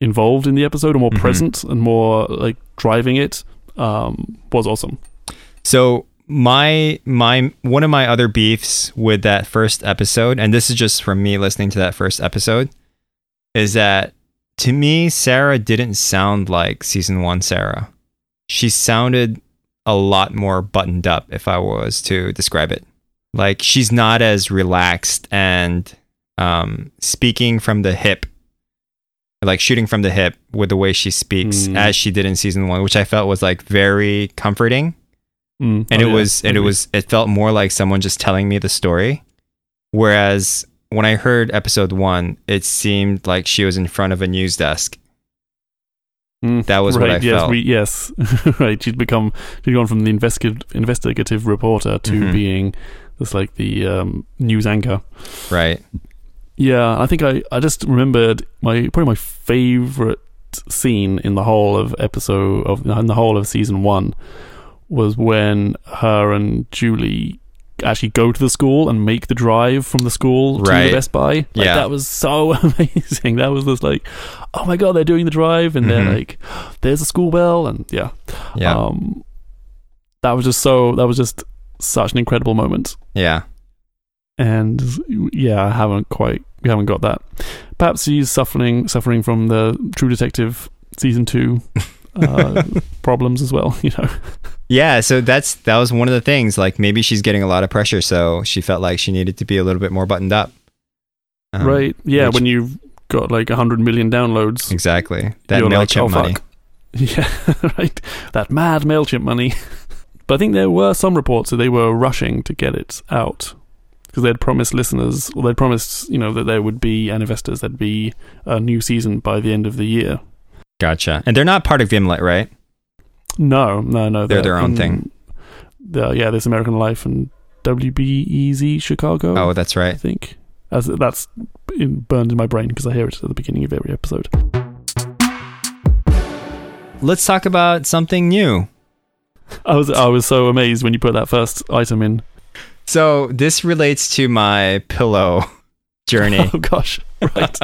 involved in the episode, or more Mhm. present, and more like driving it, um, was awesome. So my my one of my other beefs with that first episode, and this is just from me listening to that first episode, is that to me Sarah didn't sound like season one Sarah. She sounded a lot more buttoned up, if I was to describe it. Like she's not as relaxed and um, speaking from the hip, like shooting from the hip with the way she speaks Mm. as she did in season one, which I felt was like very comforting Mm. and Oh, it yeah, was and it was it felt more like someone just telling me the story whereas when i heard episode 1 it seemed like she was in front of a news desk Mm. that was right, what i yes, felt We, yes, right. She'd become she'd gone from the investigative investigative reporter to Mhm. being just like the um, news anchor. right Yeah, I think I, I just remembered my probably my favorite scene in the whole of episode of in the whole of season one was when her and Julie actually go to the school and make the drive from the school to the Best Buy. Like, Yeah. that was so amazing. That was just like, oh my god, they're doing the drive, and Mhm. they're like, there's a school bell, and yeah, yeah um, that was just so that was just such an incredible moment yeah and yeah, I haven't quite we haven't got that. Perhaps he's suffering suffering from the True Detective season two uh, problems as well. You know, yeah so that's that was one of the things like maybe she's getting a lot of pressure so she felt like she needed to be a little bit more buttoned up Um, right? Yeah, which- when you've got like a hundred million downloads, exactly that you're like, mailchimp oh, money fuck. Yeah, right. That mad Mailchimp money. but I think there were some reports that they were rushing to get it out because they'd promised listeners, or they'd promised, you know, that there would be and investors there'd be a new season by the end of the year. Gotcha and they're not part of gimlet right No, no, no. They're their own in- thing. The, yeah, there's American Life and WBEZ Chicago. oh that's right. I think as that's in, burned in my brain because I hear it at the beginning of every episode. let's talk about something new I was I was so amazed when you put that first item in. so this relates to my pillow journey Oh gosh, right.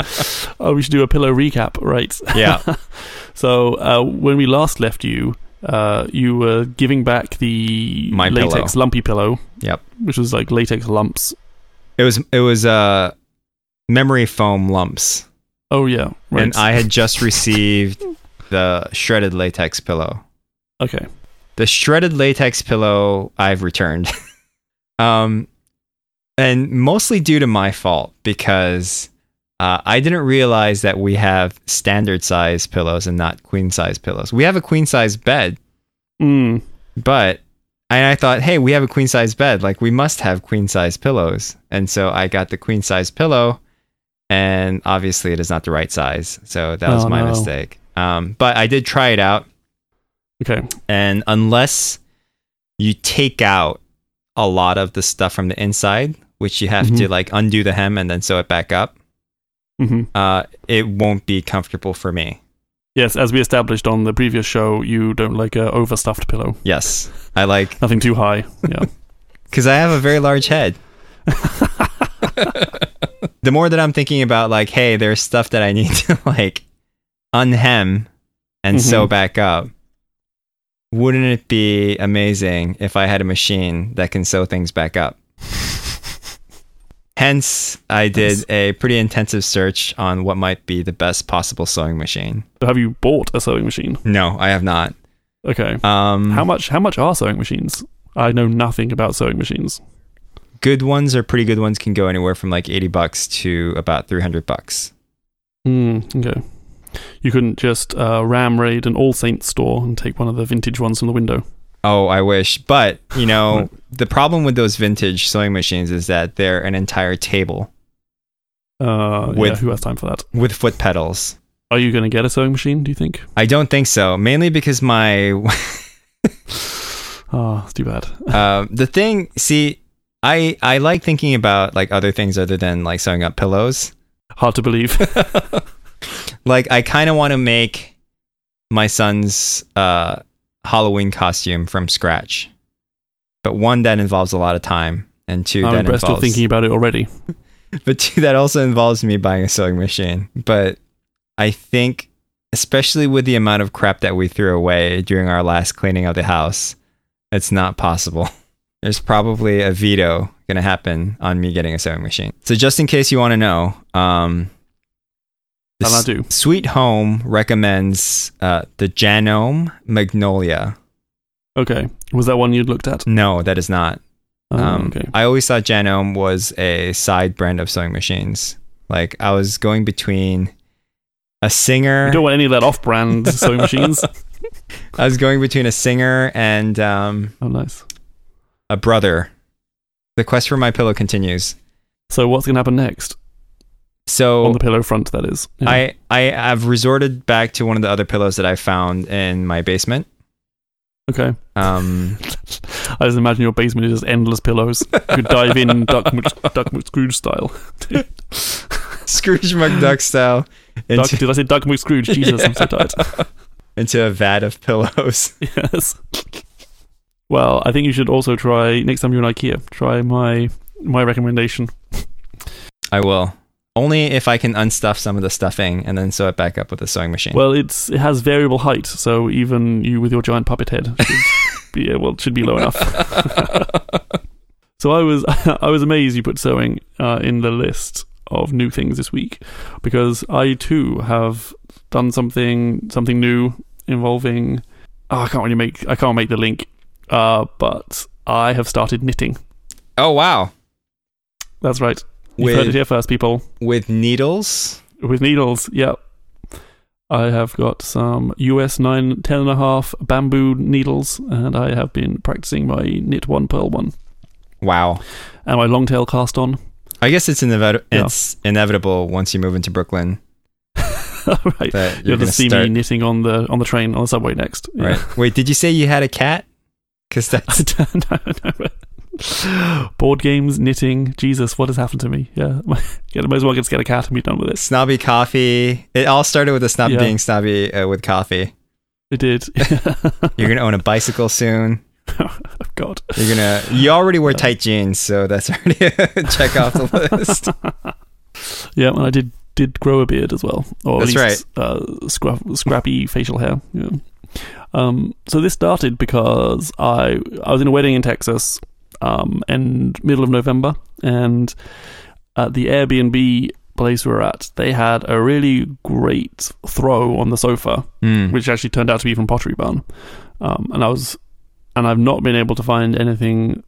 oh, we should do a pillow recap, right? yeah So uh, when we last left you, uh, you were giving back the My latex pillow. lumpy pillow. Yep. Which was like latex lumps. It was it was uh memory foam lumps, Oh yeah, right. and I had just received the shredded latex pillow. okay. The shredded latex pillow I've returned, um, and mostly due to my fault because uh, I didn't realize that we have standard size pillows and not queen size pillows. We have a queen size bed, Mm. but and I thought, hey, we have a queen size bed. Like we must have queen size pillows. And so I got the queen size pillow, and obviously it is not the right size. So that was Oh, my no. mistake. Um, but I did try it out, Okay. and unless you take out a lot of the stuff from the inside, which you have to Mhm. like undo the hem and then sew it back up, hmm uh, it won't be comfortable for me. Yes, as we established on the previous show, you don't like a overstuffed pillow. Yes, I like Nothing too high. Yeah. because I have a very large head. the more that I'm thinking about, like, hey, there's stuff that I need to like unhem and sew Mhm. back up. Wouldn't it be amazing if I had a machine that can sew things back up? Hence, I did Nice. a pretty intensive search on what might be the best possible sewing machine. Have you bought a sewing machine? No, I have not. Okay. Um, How much? How much are sewing machines? I know nothing about sewing machines. good ones or pretty good ones can go anywhere from like 80 bucks to about 300 bucks. Hmm. okay. You couldn't just uh, ram raid an AllSaints store and take one of the vintage ones from the window. Oh, I wish. But, you know, the problem with those vintage sewing machines is that they're an entire table Uh, yeah, With- who has time for that? with foot pedals. Are you going to get a sewing machine? Do you think? I don't think so, mainly because my Oh, it's too bad. um, the thing, see, I I like thinking about like other things other than like sewing up pillows. Hard to believe. Like I kind of want to make my son's uh, Halloween costume from scratch, but one that involves a lot of time, and 2 I'm that impressed involves you're thinking about it already. but two that also involves me buying a sewing machine. But I think, especially with the amount of crap that we threw away during our last cleaning of the house, it's not possible. There's probably a veto going to happen on me getting a sewing machine. So just in case you want to know, um, And do. Sweethome recommends uh, the Janome Magnolia. Okay. Was that one you'd looked at? No, that is not. Oh, Um, okay. I always thought Janome was a side brand of sewing machines. Like I was going between a singer. You don't want any of that off-brand sewing machines. I was going between a singer and um, Oh, nice. a brother. The quest for my pillow continues. So what's going to happen next So on the pillow front? That is. Yeah. I I have resorted back to one of the other pillows that I found in my basement. okay. Um, I just imagine your basement is just endless pillows. You could dive in Duck, Duck McScrooge style. Scrooge McDuck style Duck, did I say Duck McScrooge? Jesus, I'm so tired. into a vat of pillows. yes. Well, I think you should also try next time you're in IKEA. Try my my recommendation. I will. Only if I can unstuff some of the stuffing and then sew it back up with a sewing machine. Well, it's it has variable height, so even you with your giant puppet head should be well should be low enough. so I was I was amazed you put sewing uh, in the list of new things this week because I too have done something something new involving. Oh, I can't really make I can't make the link, uh, but I have started knitting. oh wow. That's right. You've heard it here first, people. with needles. With needles, yep. I have got some US 9, 10 and a half bamboo needles, and I have been practicing my knit one, purl one, Wow. and my long tail cast on. I guess it's inevit- Yeah. it's inevitable once you move into Brooklyn right. you're You'll going to just see start. me knitting on the on the train on the subway next. Yeah. Right. Wait, did you say you had a cat? Because that's no, no. Board games, knitting. Jesus, what has happened to me? Yeah, yeah. Might as well just get a cat and be done with it. snobby coffee. It all started with a snob Yeah. being snobby uh, with coffee. It did. You're gonna own a bicycle soon. oh, God. You're gonna. You already wear tight jeans, so that's already a check off the list. Yeah, and I did did grow a beard as well, or That's at least uh, scra- scrappy facial hair. Yeah. Um, so this started because I I was in a wedding in Texas, um, and middle of November, and at the Airbnb place we were at, they had a really great throw on the sofa, Hmm. which actually turned out to be from Pottery Barn, um, and I was, and I've not been able to find anything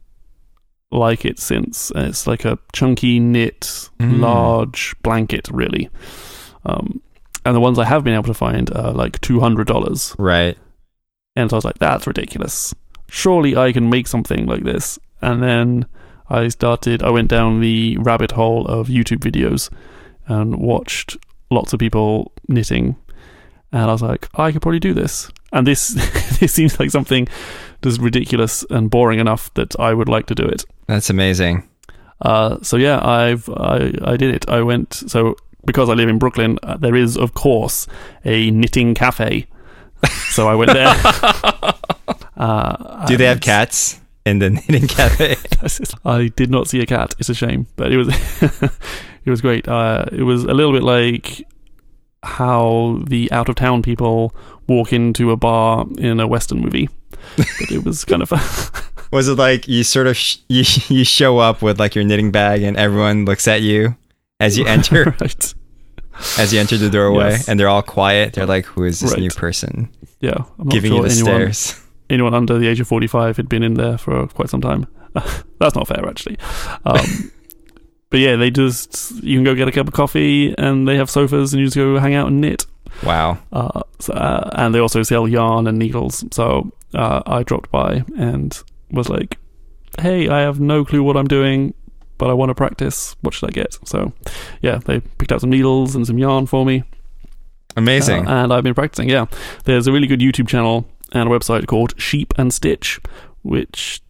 like it since. And It's like a chunky knit, Mm. large blanket, really. Um, and the ones I have been able to find are like two hundred dollars, Right. and so I was like, "That's ridiculous. Surely I can make something like this." And then I started. I went down the rabbit hole of YouTube videos and watched lots of people knitting, and I was like, "I could probably do this." And this this seems like something just ridiculous and boring enough that I would like to do it. That's amazing. Uh, so yeah, I've I, I did it. I went so because I live in Brooklyn. Uh, there is of course a knitting cafe. So I went there. uh, Do they have cats? In the knitting cafe. I did not see a cat. It's a shame, but it was it was great. Uh, it was a little bit like how the out of town people walk into a bar in a western movie. But it was kind of Was it like you sort of sh- you you show up with like your knitting bag and everyone looks at you as you enter right. as you enter the doorway Yes. and they're all quiet. They're like, "Who is this Right. new person Yeah, I'm giving sure you the anyone, stairs?" Anyone under the age of 45 had been in there for quite some time. That's not fair, actually. Um, but yeah, they just you can go get a cup of coffee and they have sofas and you just go hang out and knit. Wow. Uh, so, uh, and they also sell yarn and needles. So uh, I dropped by and was like, "Hey, I have no clue what I'm doing, but I want to practice. What should I get?" So yeah, they picked out some needles and some yarn for me. Amazing. Uh, and I've been practicing. Yeah, there's a really good YouTube channel and a website called Sheep and Stitch, which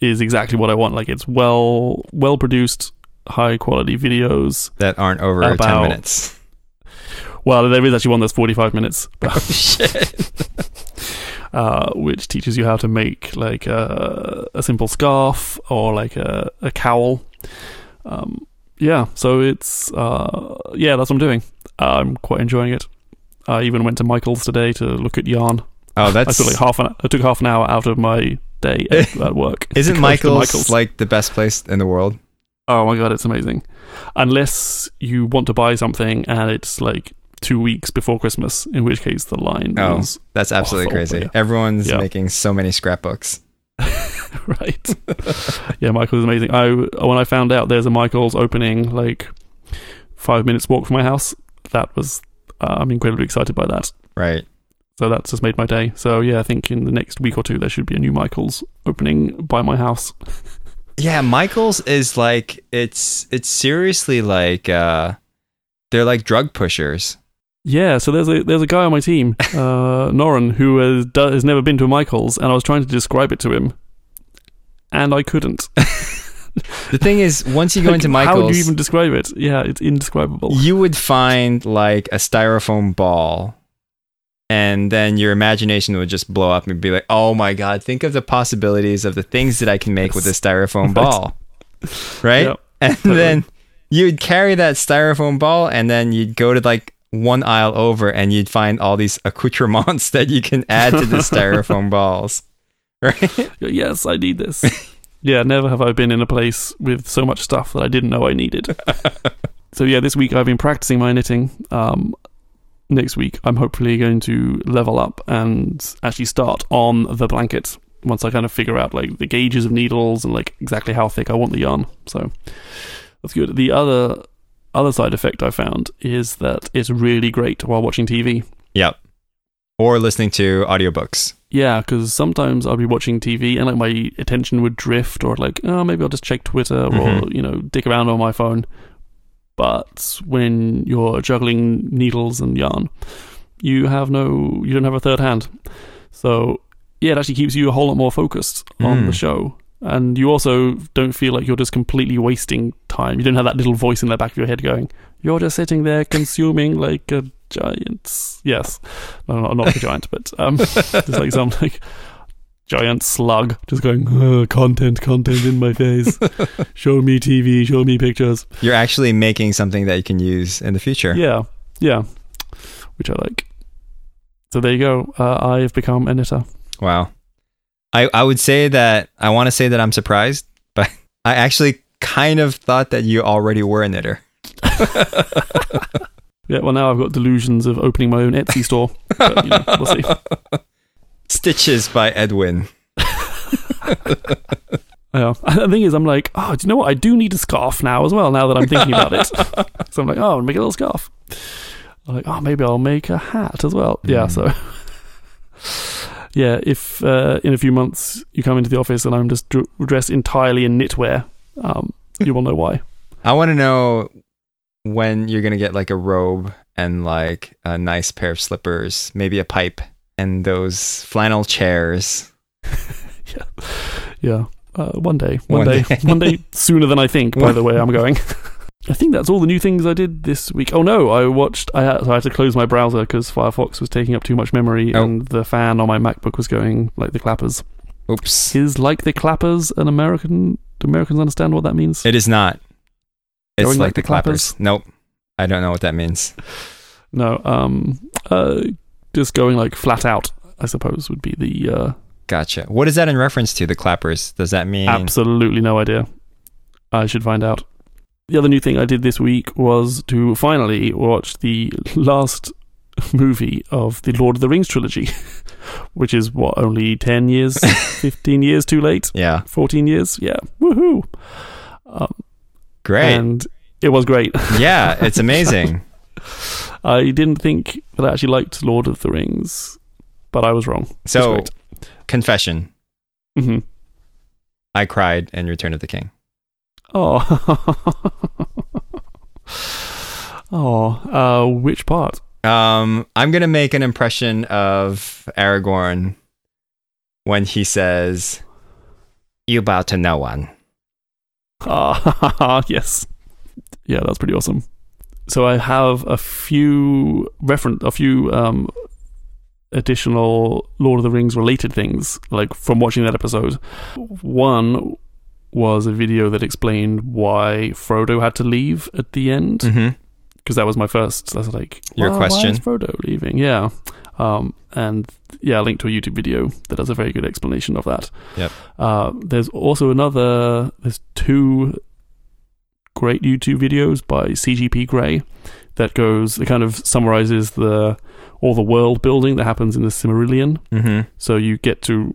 is exactly what I want. Like it's well well produced, high quality videos. that aren't over 10 minutes. Well, there is actually one that's 45 minutes, Oh, shit. uh, which teaches you how to make like a, a simple scarf or like a, a cowl. Um, yeah, so it's uh, yeah, that's what I'm doing. I'm quite enjoying it. I even went to Michael's today to look at yarn. Oh, I that's took like half an I took half an hour out of my day at, at work. Isn't to Michael's, like the best place in the world? oh my god, it's amazing. Unless you want to buy something and it's like two weeks before Christmas, in which case the line Oh. is That's absolutely Awful, crazy. yeah. Everyone's Yeah. making so many scrapbooks. right. yeah, Michael's amazing. I when I found out there's a Michael's opening like five minutes walk from my house, that was uh, I'm incredibly excited by that. Right. So that's just made my day. So yeah, I think in the next week or two there should be a new Michael's opening by my house. Yeah, Michael's is like it's it's seriously like uh they're like drug pushers. Yeah, so there's a there's a guy on my team, uh, Noran, who has has never been to a Michael's, and I was trying to describe it to him, and I couldn't. The thing is, once you go Like, into Michaels, how do you even describe it? Yeah, it's indescribable. you would find like a styrofoam ball and then your imagination would just blow up and be like oh my god think of the possibilities of the things that i can make with a styrofoam ball right Yep, and totally. then you'd carry that styrofoam ball and then you'd go to like one aisle over and you'd find all these accoutrements that you can add to the styrofoam balls right Yes, I need this. yeah, never have I been in a place with so much stuff that I didn't know I needed. so yeah, this week I've been practicing my knitting. Um, next week I'm hopefully going to level up and actually start on the blanket once I kind of figure out like the gauges of needles and like exactly how thick I want the yarn. So that's good. The other other side effect I found is that it's really great while watching TV. yep or listening to audiobooks Yeah, because sometimes I'll be watching TV and like my attention would drift, or like, oh, maybe I'll just check Twitter or Mhm. you know dick around on my phone. But when you're juggling needles and yarn, you have no, you don't have a third hand. So yeah, it actually keeps you a whole lot more focused on Mm. the show, and you also don't feel like you're just completely wasting time. You don't have that little voice in the back of your head going, "You're just sitting there consuming like a giant." Yes, no, not, not a giant, but um, just like some like giant slug just going "Uh, content content in my face. Show me tv show me pictures. You're actually making something that you can use in the future. Yeah yeah. Which i like. So there you go. Uh, i've become a knitter Wow. I, I would say that I want to say that I'm surprised, but I actually kind of thought that you already were a knitter. yeah well now i've got delusions of opening my own etsy store but, you know, we'll see Stitches by Edwin. yeah the thing is i'm like oh do you know what i do need a scarf now as well now that i'm thinking about it so i'm like oh i'll make a little scarf i'm like oh maybe i'll make a hat as well yeah Mm. so yeah, if uh, in a few months you come into the office and I'm just dr- dressed entirely in knitwear, um, you will know why. I want to know when you're going to get like a robe and like a nice pair of slippers, maybe a pipe, and those flannel chairs. Yeah, uh, one day, one, One day, day. one day sooner than I think. By the way, I'm going. I think that's all the new things I did this week. Oh no, I watched. I had, so I had to close my browser because Firefox was taking up too much memory, Oh. and the fan on my MacBook was going like the clappers. Oops. Is like the clappers an American? Do Americans understand what that means? It is not. It's Going like, like the the clappers. Nope. I don't know what that means. No. Um. Uh. Just going like flat out. I suppose would be the. Uh, Gotcha. What is that in reference to? The clappers? Does that mean? absolutely no idea. I should find out. The other new thing I did this week was to finally watch the last movie of the Lord of the Rings trilogy, which is what only ten years, fifteen years too late. Yeah. 14 years. Yeah. Woohoo. Um, Great. And it was great. yeah, it's amazing. I didn't think that I actually liked Lord of the Rings, but I was wrong. So, confession. hmm I cried in Return of the King. Oh. oh. Uh, which part? Um, I'm gonna make an impression of Aragorn when he says, "You bow to no one." Ah, yes. Yeah, that's pretty awesome. So I have a few reference, a few um, additional Lord of the Rings related things, like from watching that episode. One was a video that explained why Frodo had to leave at the end, Mm-hmm. because that was my first. Was like, Your "Why- question? Why is Frodo leaving? Yeah. Um, and yeah, linked to a YouTube video that does a very good explanation of that. Yep. Uh, there's also another. There's two great YouTube videos by CGP Grey that goes. It kind of summarizes the all the world building that happens in the Silmarillion. Mm-hmm. So you get to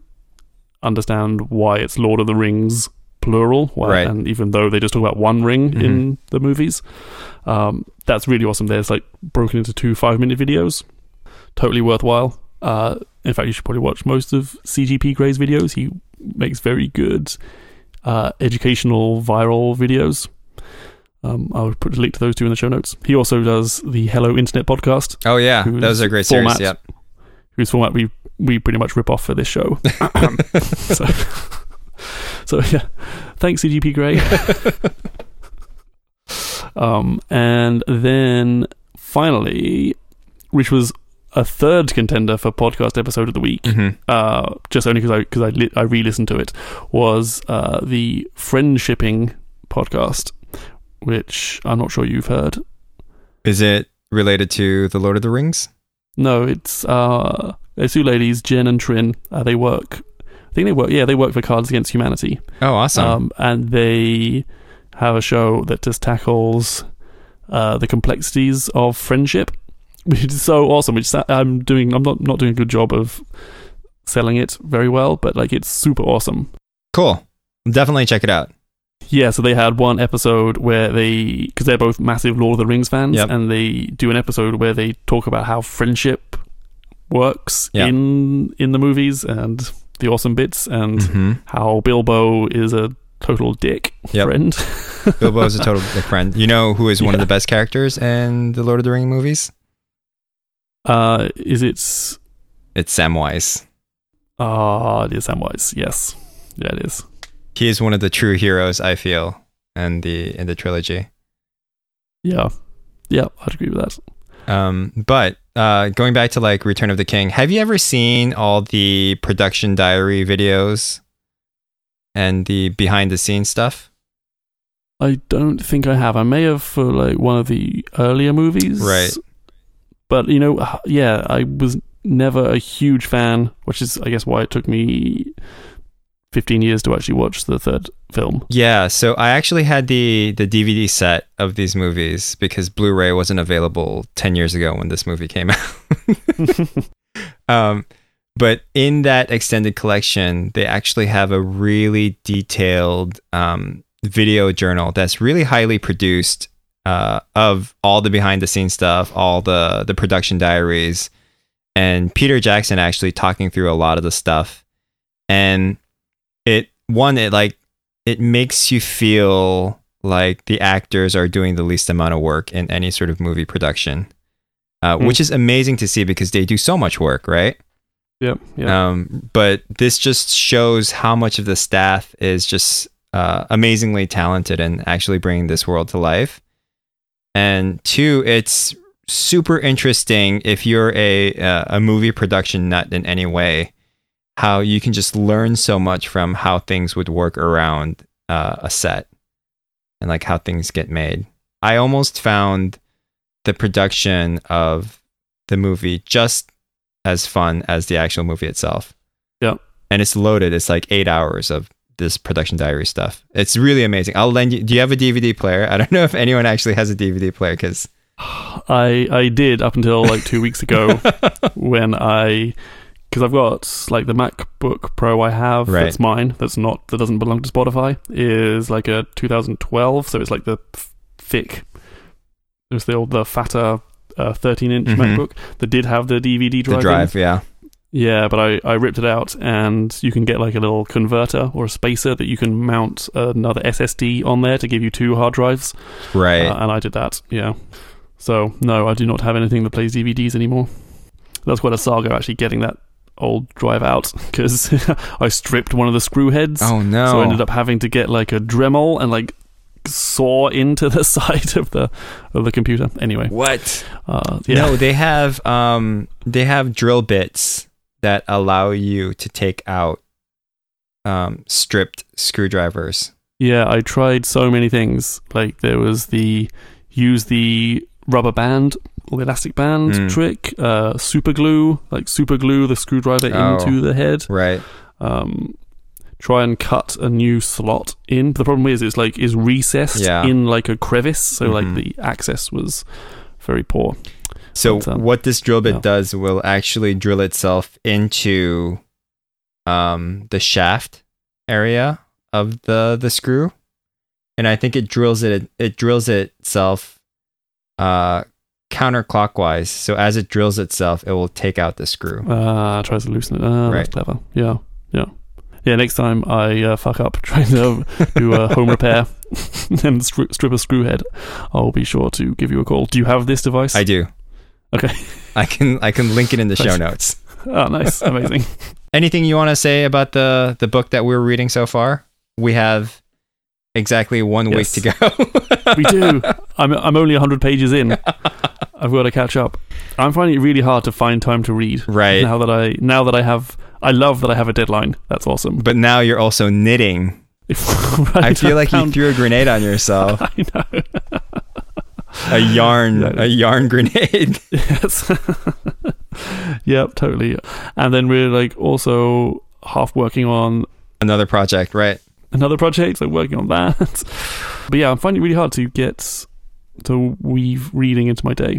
understand why it's Lord of the Rings plural, why, Right. and even though they just talk about one ring in the movies, um, that's really awesome. There's like broken into two five minute videos, totally worthwhile. Uh, in fact, you should probably watch most of CGP Grey's videos. He makes very good uh, educational viral videos. Um, I'll put a link to those two in the show notes. He also does the Hello Internet podcast, Oh yeah, Whose that was a great format- series. Yep. whose format we we pretty much rip off for this show. so, so yeah, thanks CGP Grey. um, and then finally, which was a third contender for podcast episode of the week, Mm-hmm. uh, just only because I because I li- I re-listened to it, was uh, the friendshipping podcast, which I'm not sure you've heard. Is it related to the Lord of the Rings? No, it's uh, it's two ladies, Jenn and Trin. Uh, they work. I think they work. Yeah, they work for Cards Against Humanity. Oh, awesome. Um, and they have a show that just tackles uh, the complexities of friendship, which is so awesome. Which I'm doing. I'm not not doing a good job of selling it very well, but like it's super awesome. cool. Definitely check it out. Yeah, so they had one episode where they, because they're both massive Lord of the Rings fans, Yep. and they do an episode where they talk about how friendship works Yeah. in in the movies and the awesome bits, and Mm-hmm. how Bilbo is a total dick Yep. friend. Bilbo is a total dick friend. You know who is one of the best characters in the Lord of the Rings movies? Uh, is it? It's Samwise. Ah, it is Samwise. Yes, yeah, it is. He is one of the true heroes. I feel in the in the trilogy. Yeah, yeah, I'd agree with that. Um, but uh, going back to like Return of the King, have you ever seen all the production diary videos and the behind the scenes stuff? I don't think I have. I may have for like one of the earlier movies. Right. But you know, uh, yeah, I was never a huge fan, which is I guess why it took me 15 years to actually watch the third film. Yeah, so I actually had the the DVD set of these movies because Blu-ray wasn't available 10 years ago when this movie came out. um, but in that extended collection, they actually have a really detailed um, video journal that's really highly produced uh, of all the behind the scenes stuff, all the the production diaries, and Peter Jackson actually talking through a lot of the stuff. And one it like it makes you feel like the actors are doing the least amount of work in any sort of movie production, uh, Hmm. which is amazing to see because they do so much work, right? Yep. Yeah. Um, but this just shows how much of the staff is just uh, amazingly talented in actually bringing this world to life. And two, it's super interesting if you're a uh, a movie production nut in any way. How you can just learn so much from how things would work around uh, a set and like how things get made. I almost found the production of the movie just as fun as the actual movie itself. Yeah. And it's loaded. It's like eight hours of this production diary stuff. It's really amazing. I'll lend you. Do you have a DVD player? I don't know if anyone actually has a DVD player because I I did up until like two weeks ago when I because I've got like the MacBook Pro I have Right. that's mine that's not that doesn't belong to Spotify is like a 2012 so it's like the thick it was the old the fatter uh, 13 inch Mhm. MacBook that did have the DVD drive the in. drive. Yeah. Yeah, but I, I ripped it out, and you can get like a little converter or a spacer that you can mount another SSD on there to give you two hard drives. Right. Uh, and I did that, yeah. So, no, I do not have anything that plays DVDs anymore. That's quite a saga actually getting that old drive out because I stripped one of the screw heads. oh no. So I ended up having to get like a Dremel and like saw into the side of the of the computer. Anyway, what? uh, yeah. No, they have um they have drill bits that allow you to take out um stripped screwdrivers. Yeah, I tried so many things. Like there was the use the rubber band elastic band Mm. trick, uh, super glue, like super glue the screwdriver Oh. into the head. Right. Um, try and cut a new slot in. The problem is, it's like is recessed Yeah. in like a crevice, so like Mhm. the access was very poor. So But, um, what this drill bit yeah. does will actually drill itself into um the shaft area of the the screw. And I think it drills it it drills itself uh counterclockwise. So as it drills itself, it will take out the screw. Uh, tries to loosen it. Ah, Right. That's clever. Yeah, yeah, yeah. Next time I uh, fuck up trying to do a home repair and stri- strip a screw head, I'll be sure to give you a call. Do you have this device? I do. Okay. I can I can link it in the show notes. Oh, nice, amazing. Anything you want to say about the the book that we're reading so far? We have exactly one Yes. week to go. we do. I'm I'm only hundred pages in. I've got to catch up. I'm finding it really hard to find time to read Right. now that I now that I have. I love that I have a deadline. That's awesome. But now you're also knitting. Right, I feel like you threw a grenade on yourself. I know. A yarn, Yeah. a yarn grenade. Yes. yep, totally. And then we're like also half working on Another project, right? another project, so working on that. but yeah, I'm finding it really hard to get to weave reading into my day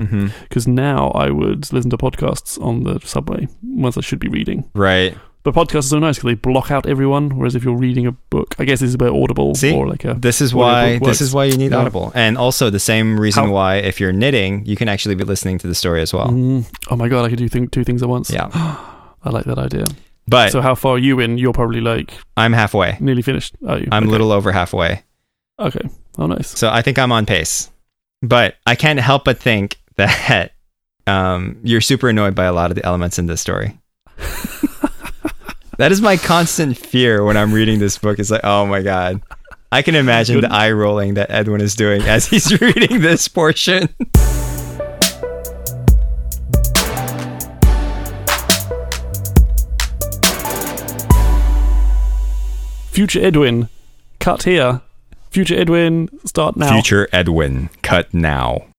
because now I would listen to podcasts on the subway once I should be reading. Right. But podcasts are so nice because they block out everyone, whereas if you're reading a book, I guess this is about Audible See? or like a This is why. This is why you need Yeah. Audible, and also the same reason How- why if you're knitting, you can actually be listening to the story as well. Mm, oh my god, I could do th- two things at once. Yeah. I like that idea. But so how far are you in? You're probably like I'm halfway. nearly finished. Are you? I'm a Okay. little over halfway. Okay. Oh, nice. So I think I'm on pace. But I can't help but think that um, you're super annoyed by a lot of the elements in this story. that is my constant fear when I'm reading this book. It's like, oh my god. I can imagine the eye rolling that Edwin is doing as he's reading this portion. Future Edwin, cut here. Future Edwin, start now. Future Edwin, cut now.